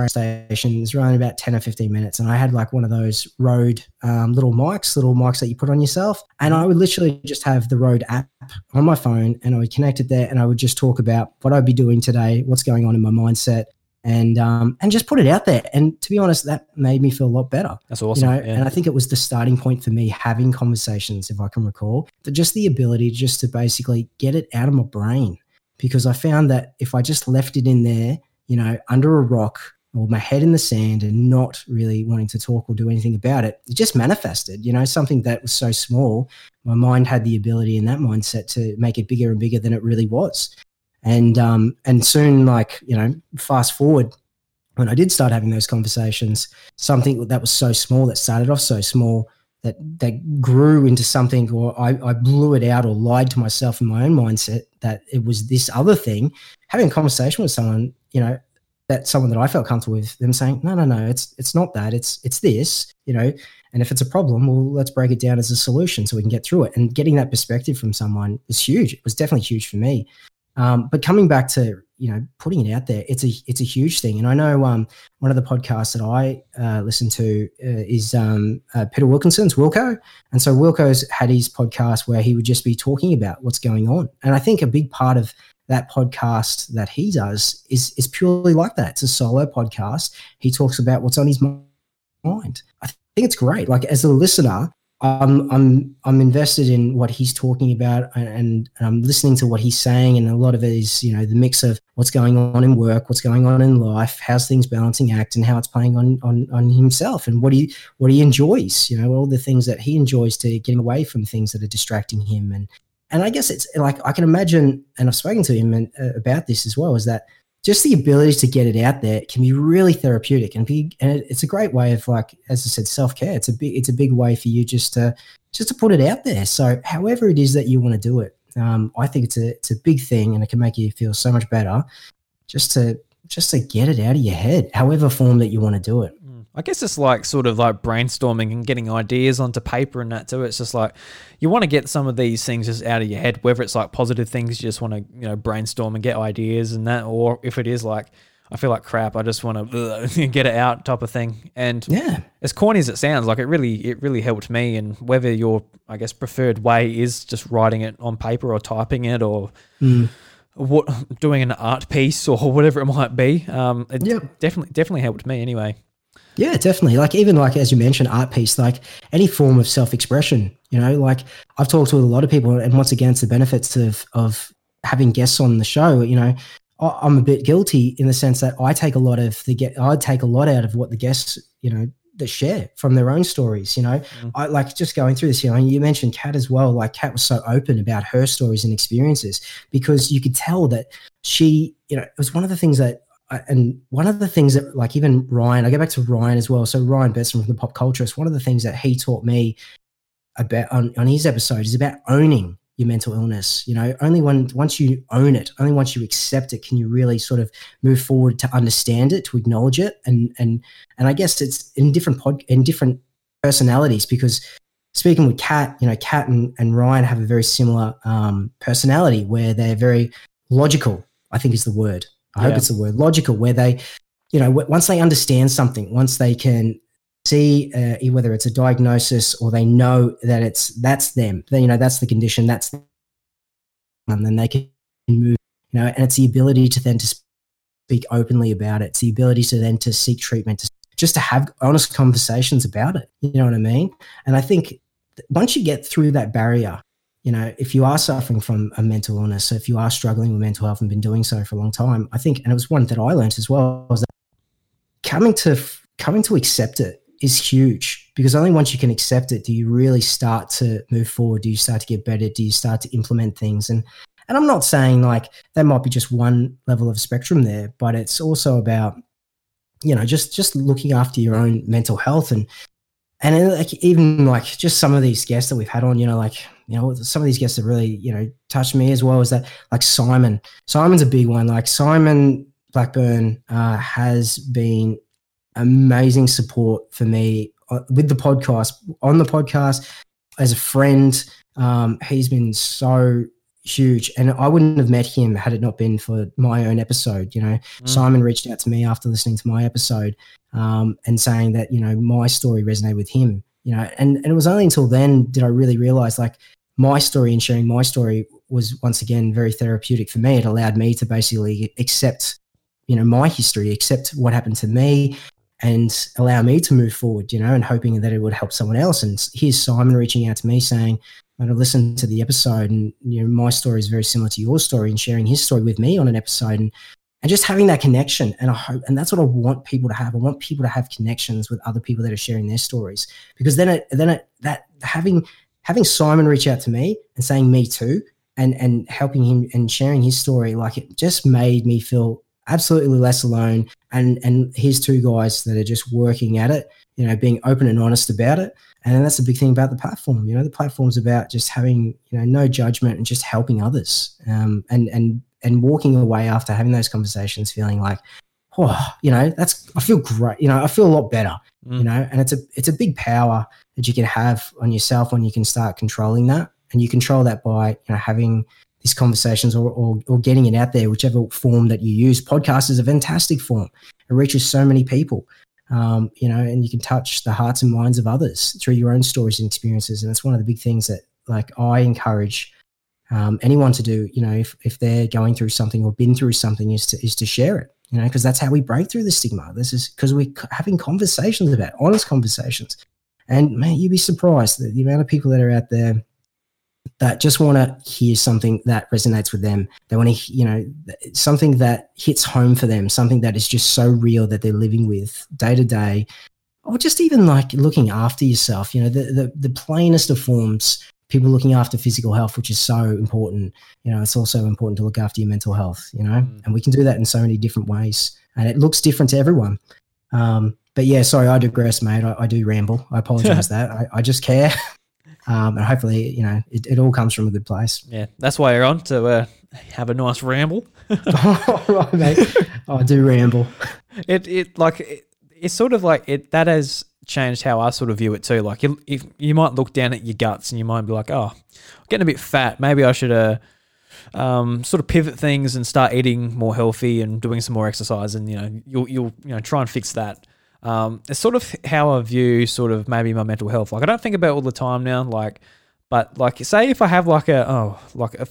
station is around about 10 or 15 minutes and i had like one of those Rode um, little mics little mics that you put on yourself and i would literally just have the Rode app on my phone and i would connect it there and i would just talk about what i'd be doing today what's going on in my mindset and um, and just put it out there. And to be honest that made me feel a lot better. That's awesome you know yeah. and i think it was the starting point for me having conversations if i can recall but just the ability just to basically get it out of my brain because i found that if i just left it in there you know under a rock or my head in the sand and not really wanting to talk or do anything about it, it just manifested, you know, something that was so small. My mind had the ability in that mindset to make it bigger and bigger than it really was. And um, and soon, like, you know, fast forward when I did start having those conversations, something that was so small that started off so small that that grew into something or I, I blew it out or lied to myself in my own mindset that it was this other thing having a conversation with someone you know that someone that I felt comfortable with them saying, no, no, no, it's it's not that, it's it's this, you know. And if it's a problem, well, let's break it down as a solution so we can get through it. And getting that perspective from someone was huge. It was definitely huge for me. Um, but coming back to you know putting it out there, it's a it's a huge thing. And I know um, one of the podcasts that I uh, listen to uh, is um, uh, Peter Wilkinson's Wilco, and so Wilco's had his podcast where he would just be talking about what's going on. And I think a big part of that podcast that he does is is purely like that. It's a solo podcast. He talks about what's on his mind. I think it's great. Like as a listener, I'm I'm I'm invested in what he's talking about, and, and I'm listening to what he's saying, and a lot of it is you know the mix of what's going on in work, what's going on in life, how's things balancing act, and how it's playing on on on himself, and what he what he enjoys. You know, all the things that he enjoys to getting away from things that are distracting him, and and I guess it's like I can imagine, and I've spoken to him and, uh, about this as well, is that just the ability to get it out there can be really therapeutic and be, and it's a great way of like, as I said, self care. It's a big, it's a big way for you just to just to put it out there. So however it is that you want to do it, um, I think it's a it's a big thing, and it can make you feel so much better just to just to get it out of your head, however form that you want to do it. I guess it's like sort of like brainstorming and getting ideas onto paper and that too. It's just like you want to get some of these things just out of your head, whether it's like positive things, you just want to, you know, brainstorm and get ideas and that, or if it is like, I feel like crap, I just want to *laughs* get it out type of thing. And yeah, as corny as it sounds, like it really, it really helped me. And whether your, I guess, preferred way is just writing it on paper or typing it or, mm what doing an art piece or *laughs* whatever it might be. Um, it yep. definitely definitely helped me anyway. Yeah, definitely. Like even like as you mentioned, art piece, like any form of self-expression. You know, like I've talked to a lot of people, and once again, it's the benefits of of having guests on the show. You know, I'm a bit guilty in the sense that I take a lot of the get. I take a lot out of what the guests, you know, that share from their own stories. You know, mm. I like just going through this. You know, you mentioned Kat as well. Like Kat was so open about her stories and experiences because you could tell that she, you know, it was one of the things that and one of the things that like even Ryan, I go back to Ryan as well. So Ryan Betson from the pop culture, it's one of the things that he taught me about on, on his episode is about owning your mental illness. You know, only when once you own it, only once you accept it, can you really sort of move forward to understand it, to acknowledge it, and and and I guess it's in different pod in different personalities because speaking with Kat, you know, Kat and, and Ryan have a very similar um, personality where they're very logical. I think is the word. I yeah. hope it's the word logical, where they, you know, once they understand something, once they can see uh, whether it's a diagnosis or they know that it's that's them, then you know that's the condition, that's, them, and then they can move. You know, and it's the ability to then to speak openly about it. It's the ability to then to seek treatment, to, just to have honest conversations about it. You know what I mean? And I think once you get through that barrier you know, if you are suffering from a mental illness, so if you are struggling with mental health and been doing so for a long time, I think, and it was one that I learned as well, was that coming to coming to accept it is huge because only once you can accept it do you really start to move forward. Do you start to get better? Do you start to implement things? And and I'm not saying like that might be just one level of spectrum there, but it's also about you know just just looking after your own mental health and and like even like just some of these guests that we've had on, you know, like you know, some of these guests have really you know touched me as well. Is that like Simon? Simon's a big one. Like Simon Blackburn uh, has been amazing support for me uh, with the podcast on the podcast as a friend. Um, he's been so huge. And I wouldn't have met him had it not been for my own episode. You know, mm. Simon reached out to me after listening to my episode um, and saying that, you know, my story resonated with him, you know, and, and it was only until then did I really realize like my story and sharing my story was once again very therapeutic for me. It allowed me to basically accept, you know, my history, accept what happened to me, and allow me to move forward, you know, and hoping that it would help someone else. And here's Simon reaching out to me saying, I listened to the episode and you know my story is very similar to your story and sharing his story with me on an episode and and just having that connection and I hope and that's what I want people to have. I want people to have connections with other people that are sharing their stories because then it then it that having having Simon reach out to me and saying me too and and helping him and sharing his story like it just made me feel absolutely less alone and and here's two guys that are just working at it you know being open and honest about it and that's the big thing about the platform. You know the platform's about just having you know no judgment and just helping others. Um, and and and walking away after having those conversations feeling like oh you know that's i feel great you know i feel a lot better mm. you know? And it's a it's a big power that you can have on yourself when you can start controlling that. And you control that by you know having these conversations or, or, or getting it out there whichever form that you use. Podcast is a fantastic form. It reaches so many people um, you know, and you can touch the hearts and minds of others through your own stories and experiences. And it's one of the big things that like I encourage um, anyone to do, you know, if, if they're going through something or been through something is to, is to share it, you know, because that's how we break through the stigma. This is because we're having conversations about honest conversations. And man, you'd be surprised that the amount of people that are out there that just want to hear something that resonates with them. They want to, you know, something that hits home for them, something that is just so real that they're living with day to day, or just even like looking after yourself. You know, the the, the plainest of forms. People looking after physical health, which is so important. You know, it's also important to look after your mental health. You know, mm. and we can do that in so many different ways, and it looks different to everyone. Um, but yeah, sorry, I digress, mate. I, I do ramble. I apologize *laughs* that. I, I just care. *laughs* Um, and hopefully, you know, it, it all comes from a good place. Yeah, that's why you're on to uh, have a nice ramble. *laughs* oh, right, mate. *laughs* I do ramble. It it like it, it's sort of like it that has changed how I sort of view it too. Like if you might look down at your guts and you might be like, oh, I'm getting a bit fat. Maybe I should uh, um, sort of pivot things and start eating more healthy and doing some more exercise. And you know, you'll you'll you know try and fix that. Um, it's sort of how I view sort of maybe my mental health. Like I don't think about all the time now. Like, but like say if I have like a oh like a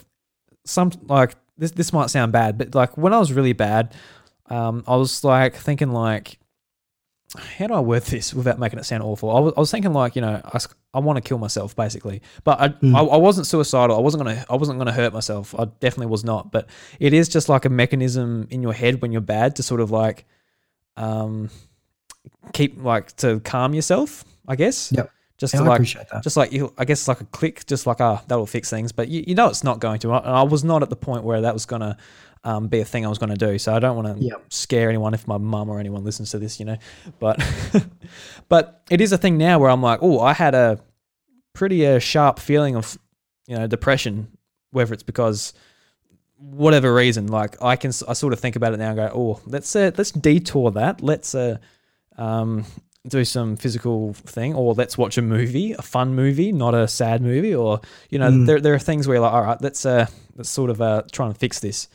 some like this this might sound bad, but like when I was really bad, um, I was like thinking like how do I word this without making it sound awful? I was, I was thinking like, you know, I, I want to kill myself basically, but I, mm. I, I, wasn't suicidal. I wasn't gonna I wasn't gonna hurt myself. I definitely was not. But it is just like a mechanism in your head when you're bad to sort of like, um, keep like to calm yourself, I guess. Yep. Just yeah, to like, just like you, I guess like a click, just like ah, that will fix things. But you, you know, it's not going to. And I was not at the point where that was gonna um, be a thing I was going to do. So I don't want to yep. scare anyone if my mum or anyone listens to this, you know. But *laughs* but it is a thing now where I'm like, oh, I had a pretty uh, sharp feeling of you know depression, whether it's because whatever reason. Like I can, I sort of think about it now and go, oh, let's uh, let's detour that. Let's uh, um, do some physical thing, or let's watch a movie, a fun movie, not a sad movie, or you know, mm. there, there are things where you're like, all right, let's uh, let's sort of uh, try and fix this.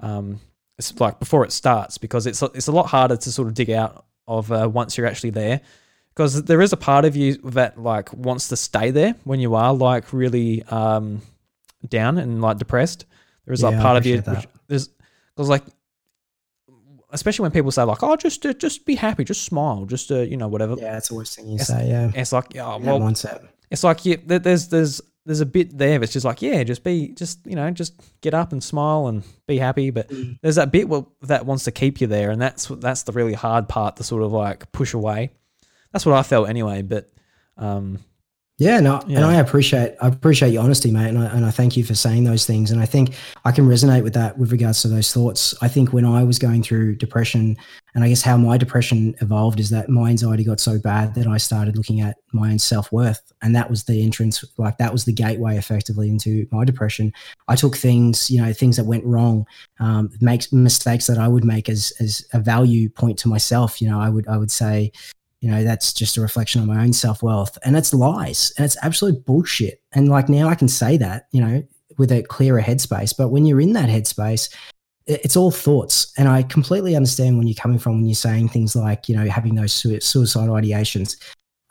Um, it's like before it starts because it's it's a lot harder to sort of dig out of uh, once you're actually there because there is a part of you that like wants to stay there when you are like really um, down and like depressed. There is yeah, like part of you which, there's because like especially when people say like, "Oh, just uh, just be happy, just smile, just uh, you know whatever." Yeah, that's the worst thing you it's, say. Yeah, it's like, oh, well, mindset. It's like yeah, there's there's there's a bit there that's just like, yeah, just be, just you know, just get up and smile and be happy. But mm. there's that bit that wants to keep you there, and that's that's the really hard part to sort of like push away. That's what I felt anyway. But um, yeah, no, yeah. and I appreciate I appreciate your honesty, mate, and I, and I thank you for saying those things. And I think I can resonate with that with regards to those thoughts. I think when I was going through depression, and I guess how my depression evolved is that my anxiety got so bad that I started looking at my own self worth, and that was the entrance, like that was the gateway, effectively into my depression. I took things, you know, things that went wrong, um, makes mistakes that I would make as as a value point to myself. You know, I would I would say you know that's just a reflection of my own self-worth and it's lies and it's absolute bullshit and like now i can say that you know with a clearer headspace. But when you're in that headspace, it's all thoughts. And I completely understand when you're coming from when you're saying things like, you know, having those suicidal ideations.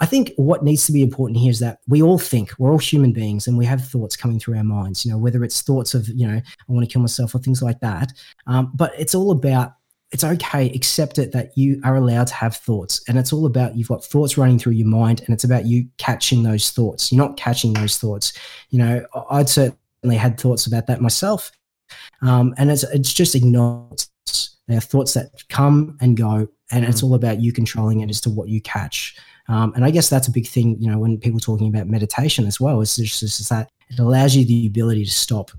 I think what needs to be important here is that we all think we're all human beings and we have thoughts coming through our minds, you know, whether it's thoughts of, you know, I want to kill myself or things like that. Um, but it's all about it's okay, accept it that you are allowed to have thoughts. And it's all about you've got thoughts running through your mind and it's about you catching those thoughts. You're not catching those thoughts. You know, I'd certainly had thoughts about that myself. Um, and it's, it's just ignored. They're thoughts that come and go, and it's mm. all about you controlling it as to what you catch. Um, and I guess that's a big thing, you know, when people talking about meditation as well, is just, just that it allows you the ability to stop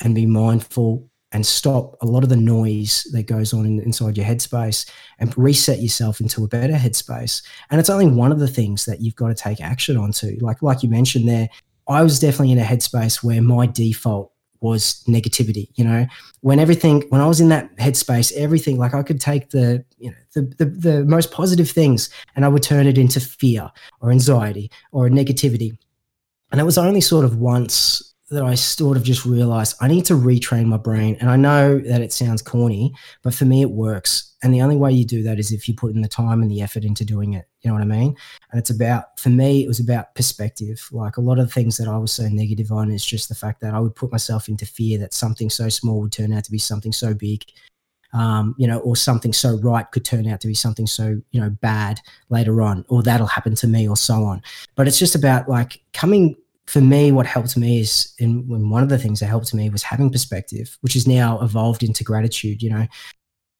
and be mindful and stop a lot of the noise that goes on in, inside your headspace and reset yourself into a better headspace. And it's only one of the things that you've got to take action onto. Like like you mentioned there, I was definitely in a headspace where my default was negativity. You know, when everything when I was in that headspace, everything like I could take the you know the the, the most positive things and I would turn it into fear or anxiety or negativity. And it was only sort of once that I sort of just realized I need to retrain my brain. And I know that it sounds corny, but for me, it works. And the only way you do that is if you put in the time and the effort into doing it. You know what I mean? And it's about, for me, it was about perspective. Like a lot of the things that I was so negative on is just the fact that I would put myself into fear that something so small would turn out to be something so big. Um, you know, or something so right could turn out to be something so, you know, bad later on, or that'll happen to me, or so on. But it's just about like coming for me, what helped me is, and one of the things that helped me was having perspective, which has now evolved into gratitude. You know,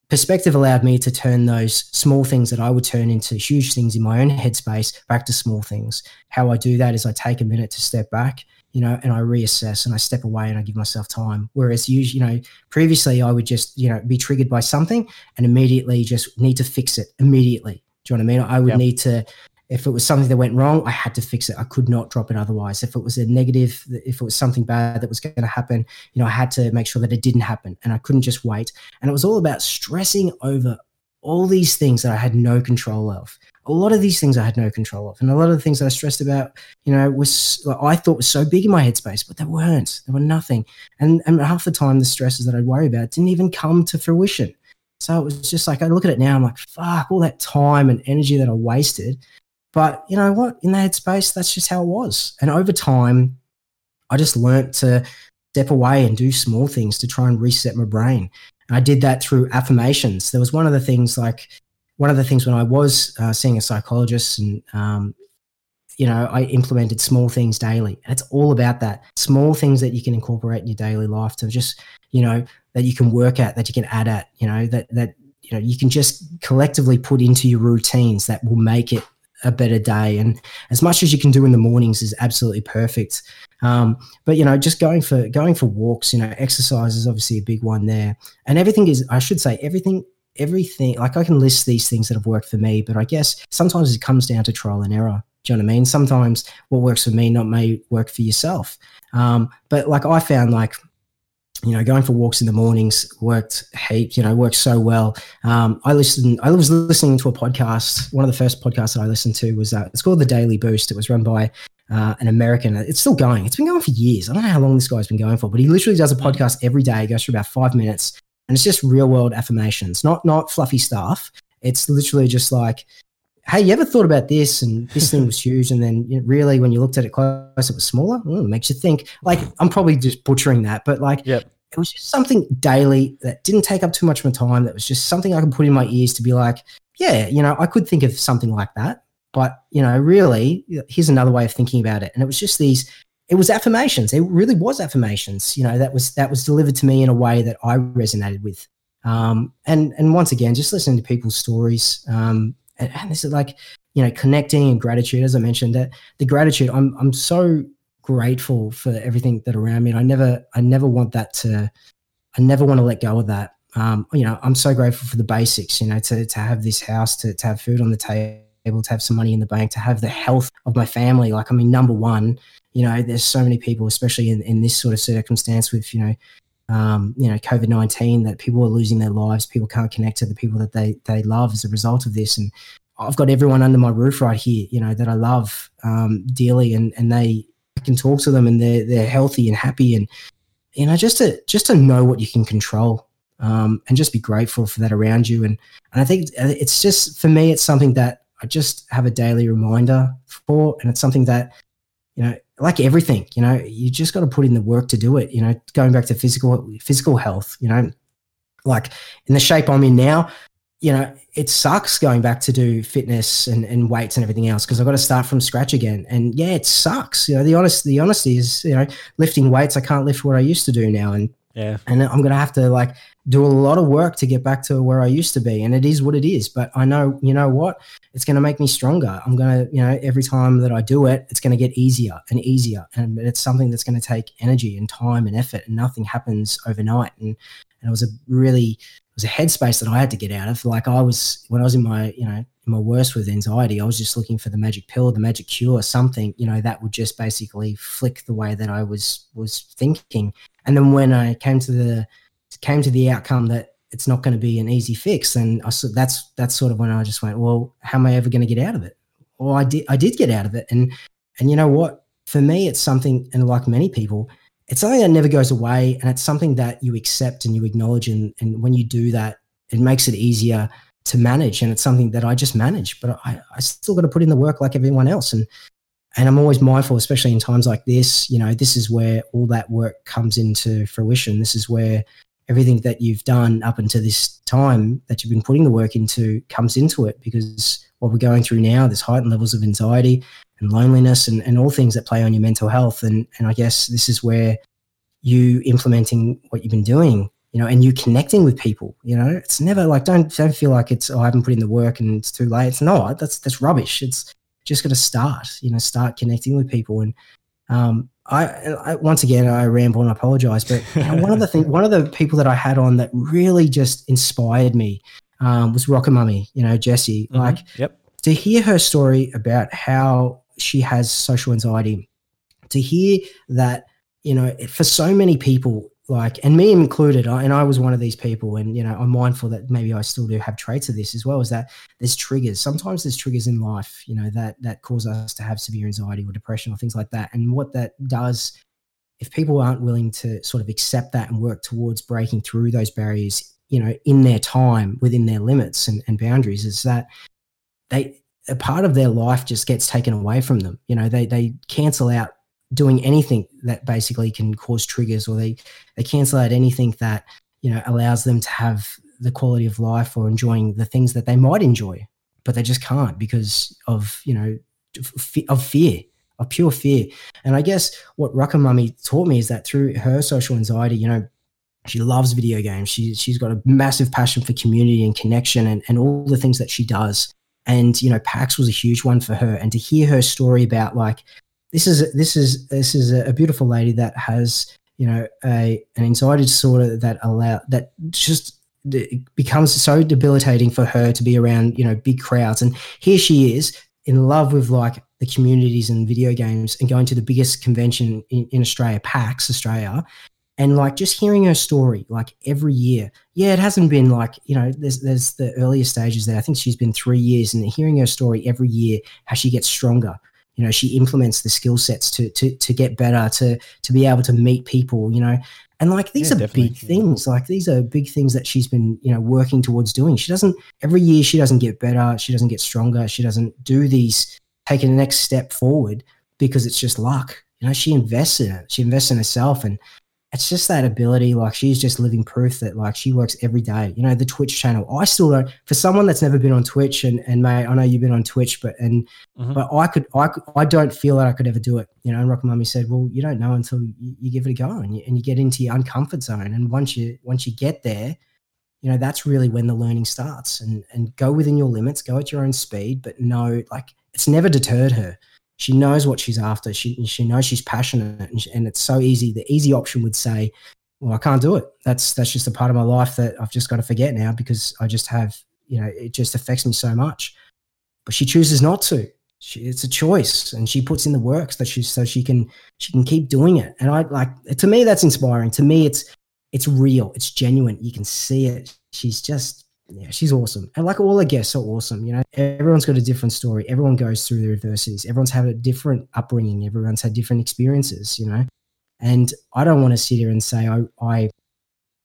perspective allowed me to turn those small things that I would turn into huge things in my own headspace back to small things. How I do that is I take a minute to step back, you know, and I reassess and I step away and I give myself time. Whereas usually, you know, previously I would just, you know, be triggered by something and immediately just need to fix it immediately. Do you know what I mean? I would yep. need to if it was something that went wrong, I had to fix it. I could not drop it otherwise. If it was a negative, if it was something bad that was going to happen, you know, I had to make sure that it didn't happen and I couldn't just wait. And it was all about stressing over all these things that I had no control of. A lot of these things I had no control of. And a lot of the things that I stressed about, you know, was like, I thought was so big in my headspace, but they weren't. They were nothing. And, and half the time, the stresses that I'd worry about didn't even come to fruition. So it was just like, I look at it now, I'm like, fuck, all that time and energy that I wasted but you know what? In that headspace, that's just how it was. And over time, I just learnt to step away and do small things to try and reset my brain. And I did that through affirmations. There was one of the things like one of the things when I was uh, seeing a psychologist and um, you know, I implemented small things daily. And it's all about that small things that you can incorporate in your daily life to just, you know, that you can work at, that you can add at, you know, that, that, you know, you can just collectively put into your routines that will make it a better day. And as much as you can do in the mornings is absolutely perfect. Um, but you know, just going for going for walks, you know, exercise is obviously a big one there. And everything is, I should say, everything, everything. Like I can list these things that have worked for me, but I guess sometimes it comes down to trial and error. Do you know what I mean? Sometimes what works for me not may work for yourself. Um, but like I found, like you know, going for walks in the mornings worked heap, you know, worked so well. Um, I listened, I was listening to a podcast. One of the first podcasts that I listened to was, uh, it's called The Daily Boost. It was run by uh, an American. It's still going. It's been going for years. I don't know how long this guy's been going for, but he literally does a podcast every day. Goes for about five minutes and it's just real world affirmations, not, not fluffy stuff. It's literally just like, hey, you ever thought about this? And this thing was huge. And then you know, really, when you looked at it close, it was smaller. It makes you think. Like, I'm probably just butchering that, but like, yep. it was just something daily that didn't take up too much of my time. That was just something I could put in my ears to be like, yeah, you know, I could think of something like that. But, you know, really, here's another way of thinking about it. And it was just these, it was affirmations. It really was affirmations, you know, that was, that was delivered to me in a way that I resonated with. Um, and, and once again, just listening to people's stories, um, and, and this is like you know connecting and gratitude as i mentioned that the gratitude i'm i'm so grateful for everything that around me and i never i never want that to i never want to let go of that. Um, you know i'm so grateful for the basics you know to, to have this house to, to have food on the table to have some money in the bank to have the health of my family. Like i mean number one you know there's so many people especially in, in this sort of circumstance with you know um, you know, COVID nineteen, that people are losing their lives, people can't connect to the people that they they love as a result of this, and I've got everyone under my roof right here, you know, that I love um, dearly, and and they I can talk to them, and they're they're healthy and happy, and you know, just to just to know what you can control, um, and just be grateful for that around you. And and I think it's just for me, it's something that I just have a daily reminder for, and it's something that you know, like everything, you know, you just got to put in the work to do it. You know, going back to physical physical health, you know, like in the shape I'm in now, you know, it sucks going back to do fitness and, and weights and everything else because I've got to start from scratch again. And yeah, it sucks. You know, the honest the honesty is, you know, lifting weights, I can't lift what I used to do now. And yeah. And I'm gonna have to like do a lot of work to get back to where I used to be. And it is what it is. But I know, you know what? It's gonna make me stronger. I'm gonna, you know, every time that I do it, it's gonna get easier and easier. And it's something that's gonna take energy and time and effort and nothing happens overnight. And and it was a really it was a headspace that I had to get out of. Like I was when I was in my, you know, my worst with anxiety, I was just looking for the magic pill, the magic cure, something, you know, that would just basically flick the way that I was was thinking. And then when I came to the came to the outcome that it's not going to be an easy fix, and I that's that's sort of when I just went, well, how am I ever going to get out of it? Well, I did I did get out of it, and and you know what? For me, it's something, and like many people, it's something that never goes away and it's something that you accept and you acknowledge and, and when you do that it makes it easier to manage and it's something that i just manage but i, I still got to put in the work like everyone else and and i'm always mindful especially in times like this you know this is where all that work comes into fruition this is where everything that you've done up until this time that you've been putting the work into comes into it because what we're going through now there's heightened levels of anxiety and loneliness and, and all things that play on your mental health. And, and I guess this is where you implementing what you've been doing, you know, and you connecting with people, you know, it's never like, don't, don't feel like it's, oh, I haven't put in the work and it's too late. It's not, that's, that's rubbish. It's just got to start, you know, start connecting with people. And, um, I, I, once again I ramble and I apologize, but you know, one of the things, *laughs* one of the people that I had on that really just inspired me um, was Rocket Mummy. You know, Jessie. Mm-hmm. Like, yep. to hear her story about how she has social anxiety. To hear that, you know, for so many people, like, and me included, and I was one of these people, and, you know, I'm mindful that maybe I still do have traits of this as well, is that there's triggers. Sometimes there's triggers in life, you know, that, that cause us to have severe anxiety or depression or things like that. And what that does, if people aren't willing to sort of accept that and work towards breaking through those barriers, you know, in their time, within their limits and, and boundaries, is that they a part of their life just gets taken away from them. You know, they they cancel out doing anything that basically can cause triggers, or they they cancel out anything that you know allows them to have the quality of life or enjoying the things that they might enjoy, but they just can't because of you know of fear, of pure fear. And I guess what Rocket Mummy taught me is that through her social anxiety, you know, she loves video games. She, she's got a massive passion for community and connection and, and all the things that she does and you know pax was a huge one for her and to hear her story about like this is this is this is a beautiful lady that has you know a an anxiety disorder that allow that just becomes so debilitating for her to be around you know big crowds. And here she is in love with like the communities and video games and going to the biggest convention in, in australia pax australia and like just hearing her story like every year. Yeah it hasn't been like you know there's there's the earlier stages there. I think she's been three years and hearing her story every year how she gets stronger you know she implements the skill sets to to to get better to to be able to meet people you know. And like these yeah, are big things. Like these are big things that she's been you know working towards doing. She doesn't every year she doesn't get better. She doesn't get stronger. She doesn't do these taking the next step forward because it's just luck. You know she invests in it. She invests in herself and it's just that ability. Like she's just living proof that like she works every day. You know, the Twitch channel. I still don't. For someone that's never been on Twitch, and and mate, I know you've been on Twitch, but and mm-hmm. but I could I could, I don't feel that I could ever do it. You know, and Rock Mummy said, well, you don't know until you, you give it a go, and you, and you get into your uncomfort zone, and once you once you get there, you know that's really when the learning starts. And and go within your limits, go at your own speed, but no, like it's never deterred her she knows what she's after. She she knows she's passionate, and, she, and it's so easy. The easy option would say, "Well, I can't do it. That's that's just a part of my life that I've just got to forget now because I just have you know it just affects me so much." But she chooses not to. She, it's a choice, and she puts in the works that she so she can she can keep doing it. And I like to me that's inspiring. To me, it's it's real. It's genuine. You can see it. She's just yeah, she's awesome. And like all the guests are awesome. You know, everyone's got a different story. Everyone goes through their adversities. Everyone's had a different upbringing. Everyone's had different experiences, you know. And I don't want to sit here and say I, I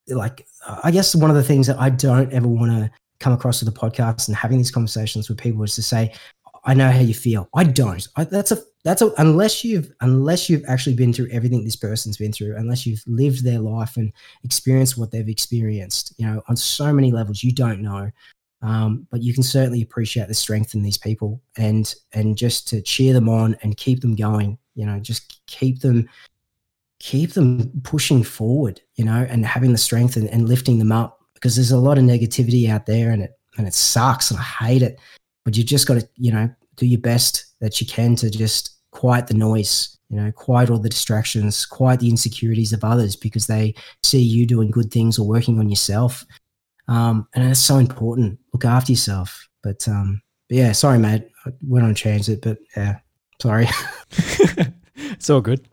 like. I guess one of the things that I don't ever want to come across with the podcast and having these conversations with people is to say, I know how you feel. I don't. I, that's a that's a unless you've unless you've actually been through everything this person's been through, unless you've lived their life and experienced what they've experienced, you know, on so many levels, you don't know. Um, but you can certainly appreciate the strength in these people and and just to cheer them on and keep them going. You know, just keep them keep them pushing forward. You know, and having the strength and, and lifting them up because there's a lot of negativity out there and it and it sucks and I hate it. But you've just got to you know do your best that you can to just quiet the noise you know quiet all the distractions quiet the insecurities of others because they see you doing good things or working on yourself. Um, and it's so important. Look after yourself. But um but yeah sorry mate. I went on transit but yeah sorry. *laughs* It's all good.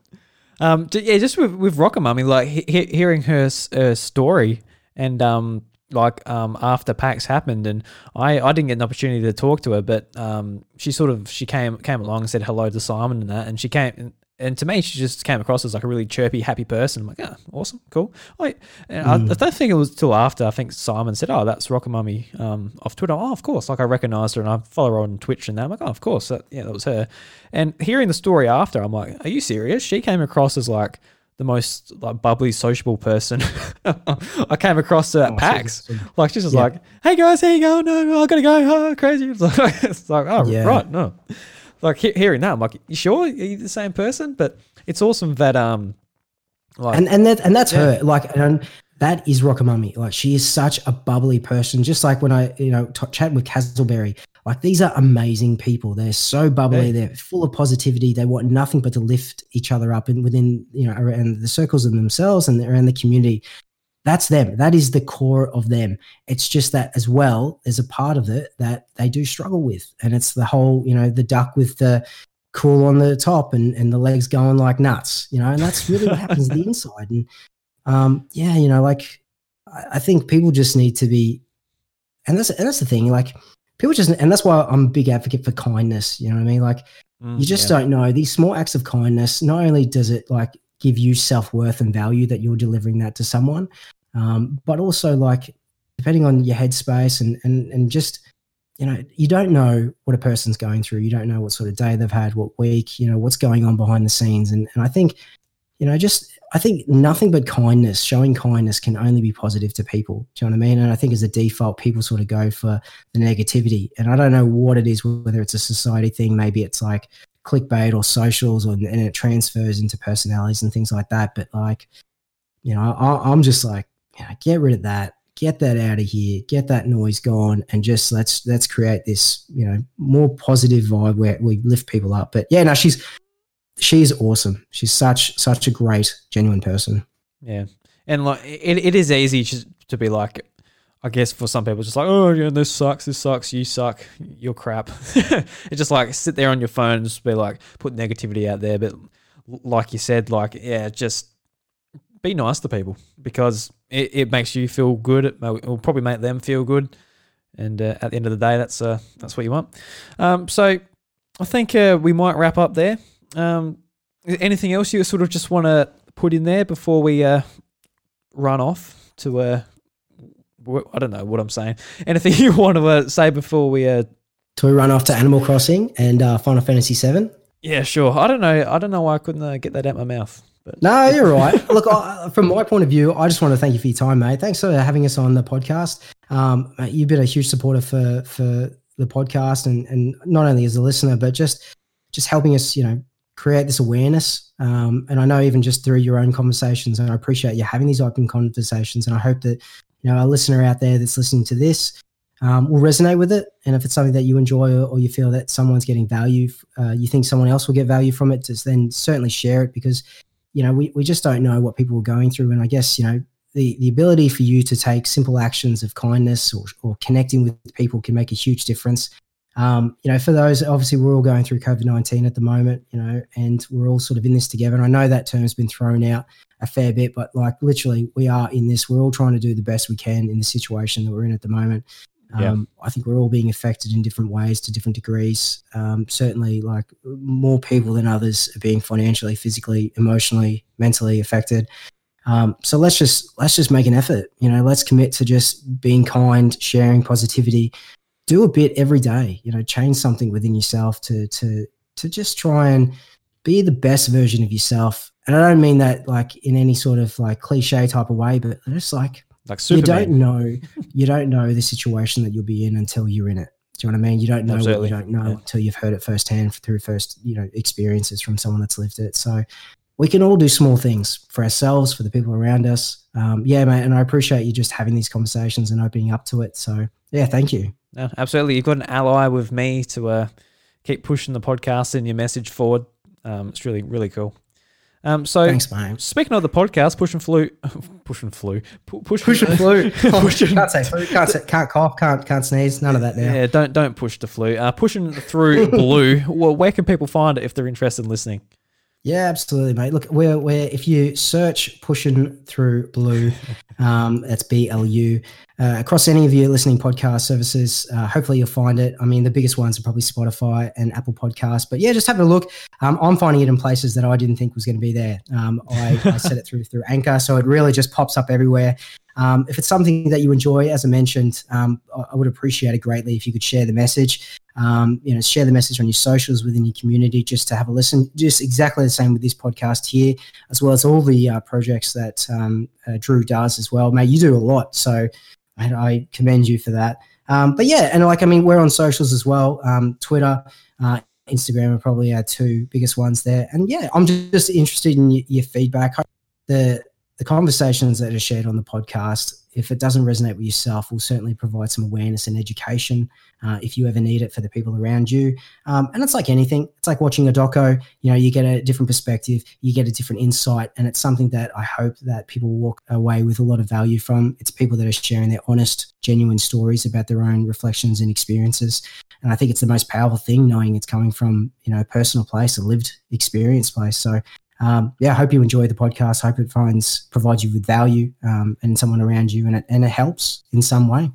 Um yeah just with with rocker mummy like he- hearing her, her story and um like um, after PAX happened, and I, I didn't get an opportunity to talk to her, but um, she sort of she came came along and said hello to Simon and that, and she came and, and to me she just came across as like a really chirpy, happy person. I'm like, yeah, awesome, cool. I, mm. I, I, don't think it was till after I think Simon said, oh, that's Rocker Mummy um, off Twitter. Oh, of course, like I recognized her and I follow her on Twitch and that. I'm like, oh, of course, that, yeah, that was her. And hearing the story after, I'm like, are you serious? She came across as like the most like bubbly, sociable person *laughs* I came across at oh, PAX. Like she's just yeah. like, "Hey guys, how you going? No, I gotta go. Oh, crazy." *laughs* It's like, it's like oh yeah. right, no. Like he- hearing that, I'm like, "You sure? Are you the same person?" But it's awesome that um, like, and and that and that's yeah. her. Like, and that is Rockamummy. Like she is such a bubbly person. Just like when I, you know, t- chatting with Castleberry, like these are amazing people. They're so bubbly. Yeah. They're full of positivity. They want nothing but to lift each other up and within, you know, around the circles of themselves and around the community. That's them. That is the core of them. It's just that as well, there's a part of it that they do struggle with. And it's the whole, you know, the duck with the cool on the top and, and the legs going like nuts, you know, and that's really what *laughs* happens the inside. And um, yeah, you know, like I, I think people just need to be and that's and that's the thing, like people just and that's why I'm a big advocate for kindness. You know what I mean? Like mm, you just yeah. don't know these small acts of kindness. Not only does it like give you self worth and value that you're delivering that to someone, um, but also like depending on your headspace and and and just you know you don't know what a person's going through. You don't know what sort of day they've had, what week, you know what's going on behind the scenes, and and I think you know just I think nothing but kindness, showing kindness can only be positive to people. Do you know what I mean? And I think as a default, people sort of go for the negativity. And I don't know what it is, whether it's a society thing, maybe it's like clickbait or socials, or, and it transfers into personalities and things like that. But like, you know, I, am just like, get rid of that, get that out of here, get that noise gone, and just let's let's create this, you know, more positive vibe where we lift people up. But yeah, no, she's she's awesome. She's such such a great, genuine person. Yeah, and like it, it is easy to be like, I guess for some people, just like, oh yeah, this sucks, this sucks, you suck, you're crap. *laughs* it's just like sit there on your phone and just be like put negativity out there. But like you said, like yeah, just be nice to people because it, it makes you feel good. It will probably make them feel good. And uh, at the end of the day, that's uh, that's what you want. Um, so I think uh, we might wrap up there. Um, anything else you sort of just want to put in there before we uh, run off to uh, I don't know what I'm saying. Anything *laughs* you want to uh, say before we uh, to we run off to Animal Crossing and uh, Final Fantasy Seven? Yeah, sure. I don't know. I don't know why I couldn't uh, get that out my mouth. But. No, you're right. Look, I, *laughs* from my point of view, I just want to thank you for your time, mate. Thanks for having us on the podcast. Um, mate, you've been a huge supporter for for the podcast, and and not only as a listener, but just just helping us, you know, create this awareness. Um, and I know even just through your own conversations, and I appreciate you having these open conversations. And I hope that you know a listener out there that's listening to this um, will resonate with it. And if it's something that you enjoy or, or you feel that someone's getting value, uh, you think someone else will get value from it, just then certainly share it because you know we, we just don't know what people are going through. And I guess you know the, the ability for you to take simple actions of kindness or, or connecting with people can make a huge difference. Um, you know, for those, obviously, we're all going through COVID 19 at the moment, you know, and we're all sort of in this together. And I know that term's been thrown out a fair bit, but like literally, we are in this. We're all trying to do the best we can in the situation that we're in at the moment. Yeah. Um, I think we're all being affected in different ways to different degrees. Um, certainly, like more people than others are being financially, physically, emotionally, mentally affected. Um, so let's just let's just make an effort. You know, let's commit to just being kind, sharing positivity. Do a bit every day. You know, change something within yourself to to to just try and be the best version of yourself. And I don't mean that like in any sort of like cliche type of way, but just like Like you don't know you don't know the situation that you'll be in until you're in it. Do you know what I mean? You don't know Absolutely. what you don't know Yeah. until you've heard it firsthand through first, you know, experiences from someone that's lived it. So we can all do small things for ourselves, for the people around us. Um, yeah, mate. And I appreciate you just having these conversations and opening up to it. So yeah, thank you. No, absolutely. You've got an ally with me to uh, keep pushing the podcast and your message forward. Um, it's really, really cool. Um, so, Thanks, mate. speaking of the podcast, pushing flu, pushing flu, pu- pushing, Push and flu. *laughs* pushing, *laughs* can't say flu. Can't say, can't cough. Can't can't sneeze. None of that now. yeah, don't don't push the flu. Uh, pushing through *laughs* blue. Well, where can people find it if they're interested in listening? Yeah, absolutely, mate. Look, we're, we're if you search pushing through blue, *laughs* um, that's B L U, uh, across any of your listening podcast services, uh, hopefully you'll find it. I mean, the biggest ones are probably Spotify and Apple Podcasts, but yeah, just have a look. Um, I'm finding it in places that I didn't think was going to be there. Um, I, I set it through through Anchor, so it really just pops up everywhere. Um, if it's something that you enjoy, as I mentioned, um, I, would appreciate it greatly if you could share the message um, you know, share the message on your socials within your community just to have a listen. Just exactly the same with this podcast here, as well as all the uh, projects that um, uh, Drew does as well. Mate, you do a lot, so I, I commend you for that. Um, but yeah, and like I mean, we're on socials as well. Um, Twitter, uh, Instagram are probably our two biggest ones there. And yeah, I'm just, interested in your, your feedback. The the conversations that are shared on the podcast, if it doesn't resonate with yourself, will certainly provide some awareness and education uh, if you ever need it for the people around you. Um, and it's like anything. It's like watching a doco. You know, you get a different perspective, you get a different insight, and it's something that I hope that people walk away with a lot of value from. It's people that are sharing their honest, genuine stories about their own reflections and experiences. And I think it's the most powerful thing, knowing it's coming from you know a personal place, a lived experience place. So. Um, yeah, I hope you enjoy the podcast. Hope it finds provides you with value um, and someone around you, and it and it helps in some way.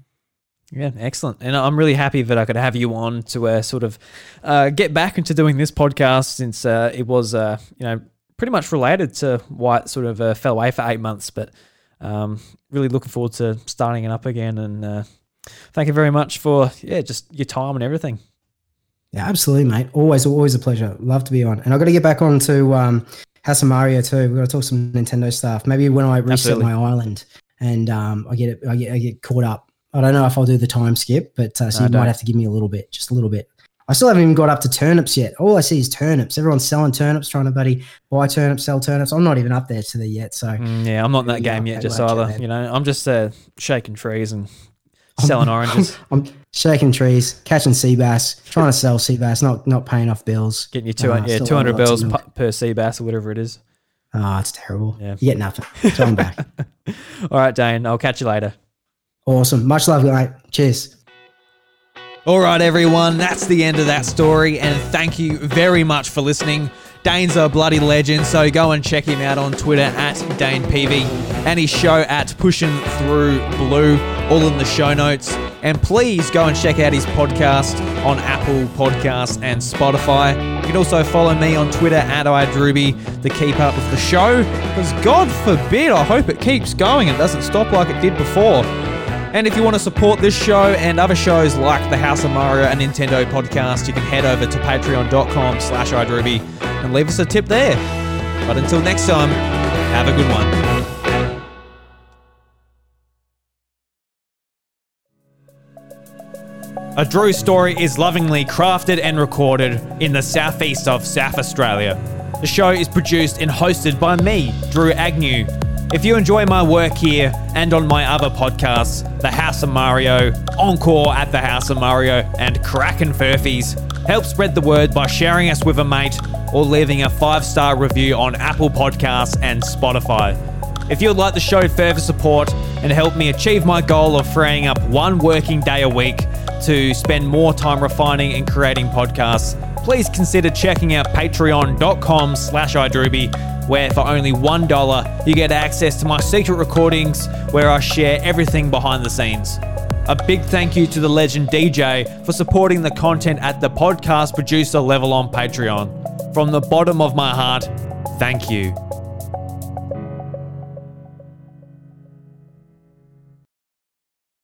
Yeah, excellent. And I'm really happy that I could have you on to uh, sort of uh, get back into doing this podcast since uh, it was, uh, you know, pretty much related to why it sort of uh, fell away for eight months. But um, really looking forward to starting it up again. And uh, thank you very much for, yeah, just your time and everything. Yeah, absolutely, mate. Always, always a pleasure. Love to be on. And I've got to get back on to um, House of Mario too. We've got to talk some Nintendo stuff. Maybe when I reset Absolutely. my island and um, I get it, I get, I get caught up. I don't know if I'll do the time skip, but uh, so No, you might have to give me a little bit, just a little bit. I still haven't even got up to turnips yet. All I see is turnips. Everyone's selling turnips, trying to buddy buy turnips, sell turnips. I'm not even up there to there yet. So Mm, yeah, I'm not in that Yeah, game yet, just either. You know, I'm just uh, shaking trees and selling oranges, *laughs* I'm shaking trees, catching sea bass, trying to sell sea bass, not not paying off bills. getting you two, Uh, yeah, 200 lots of bells per sea bass or whatever it is. Oh, it's terrible. Yeah. You get nothing. So I'm back. *laughs* All right, Dane, I'll catch you later. awesome. Much love, mate. Cheers. All right, everyone, that's the end of that story, and thank you very much for listening. Dane's a bloody legend, so go and check him out on Twitter at DanePV and his show at Pushing Through Blue, all in the show notes. And please go and check out his podcast on Apple Podcasts and Spotify. You can also follow me on Twitter at iDruby to keep up with the show, because God forbid, I hope it keeps going and doesn't stop like it did before. And if you want to support this show and other shows like the House of Mario and Nintendo podcast, you can head over to patreon.com slash iDruby and leave us a tip there. But until next time, have a good one. A Drew story is lovingly crafted and recorded in the southeast of South Australia. The show is produced and hosted by me, Drew Agnew. If you enjoy my work here and on my other podcasts, The House of Mario, Encore at the House of Mario, and Kraken Furfies, help spread the word by sharing us with a mate or leaving a five star review on Apple Podcasts and Spotify. If you would like to show further support and help me achieve my goal of freeing up one working day a week to spend more time refining and creating podcasts, please consider checking out patreon.com slash iDruby, where for only $1 you get access to my secret recordings where I share everything behind the scenes. A big thank you to the legend DJ for supporting the content at the podcast producer level on Patreon. From the bottom of my heart, thank you.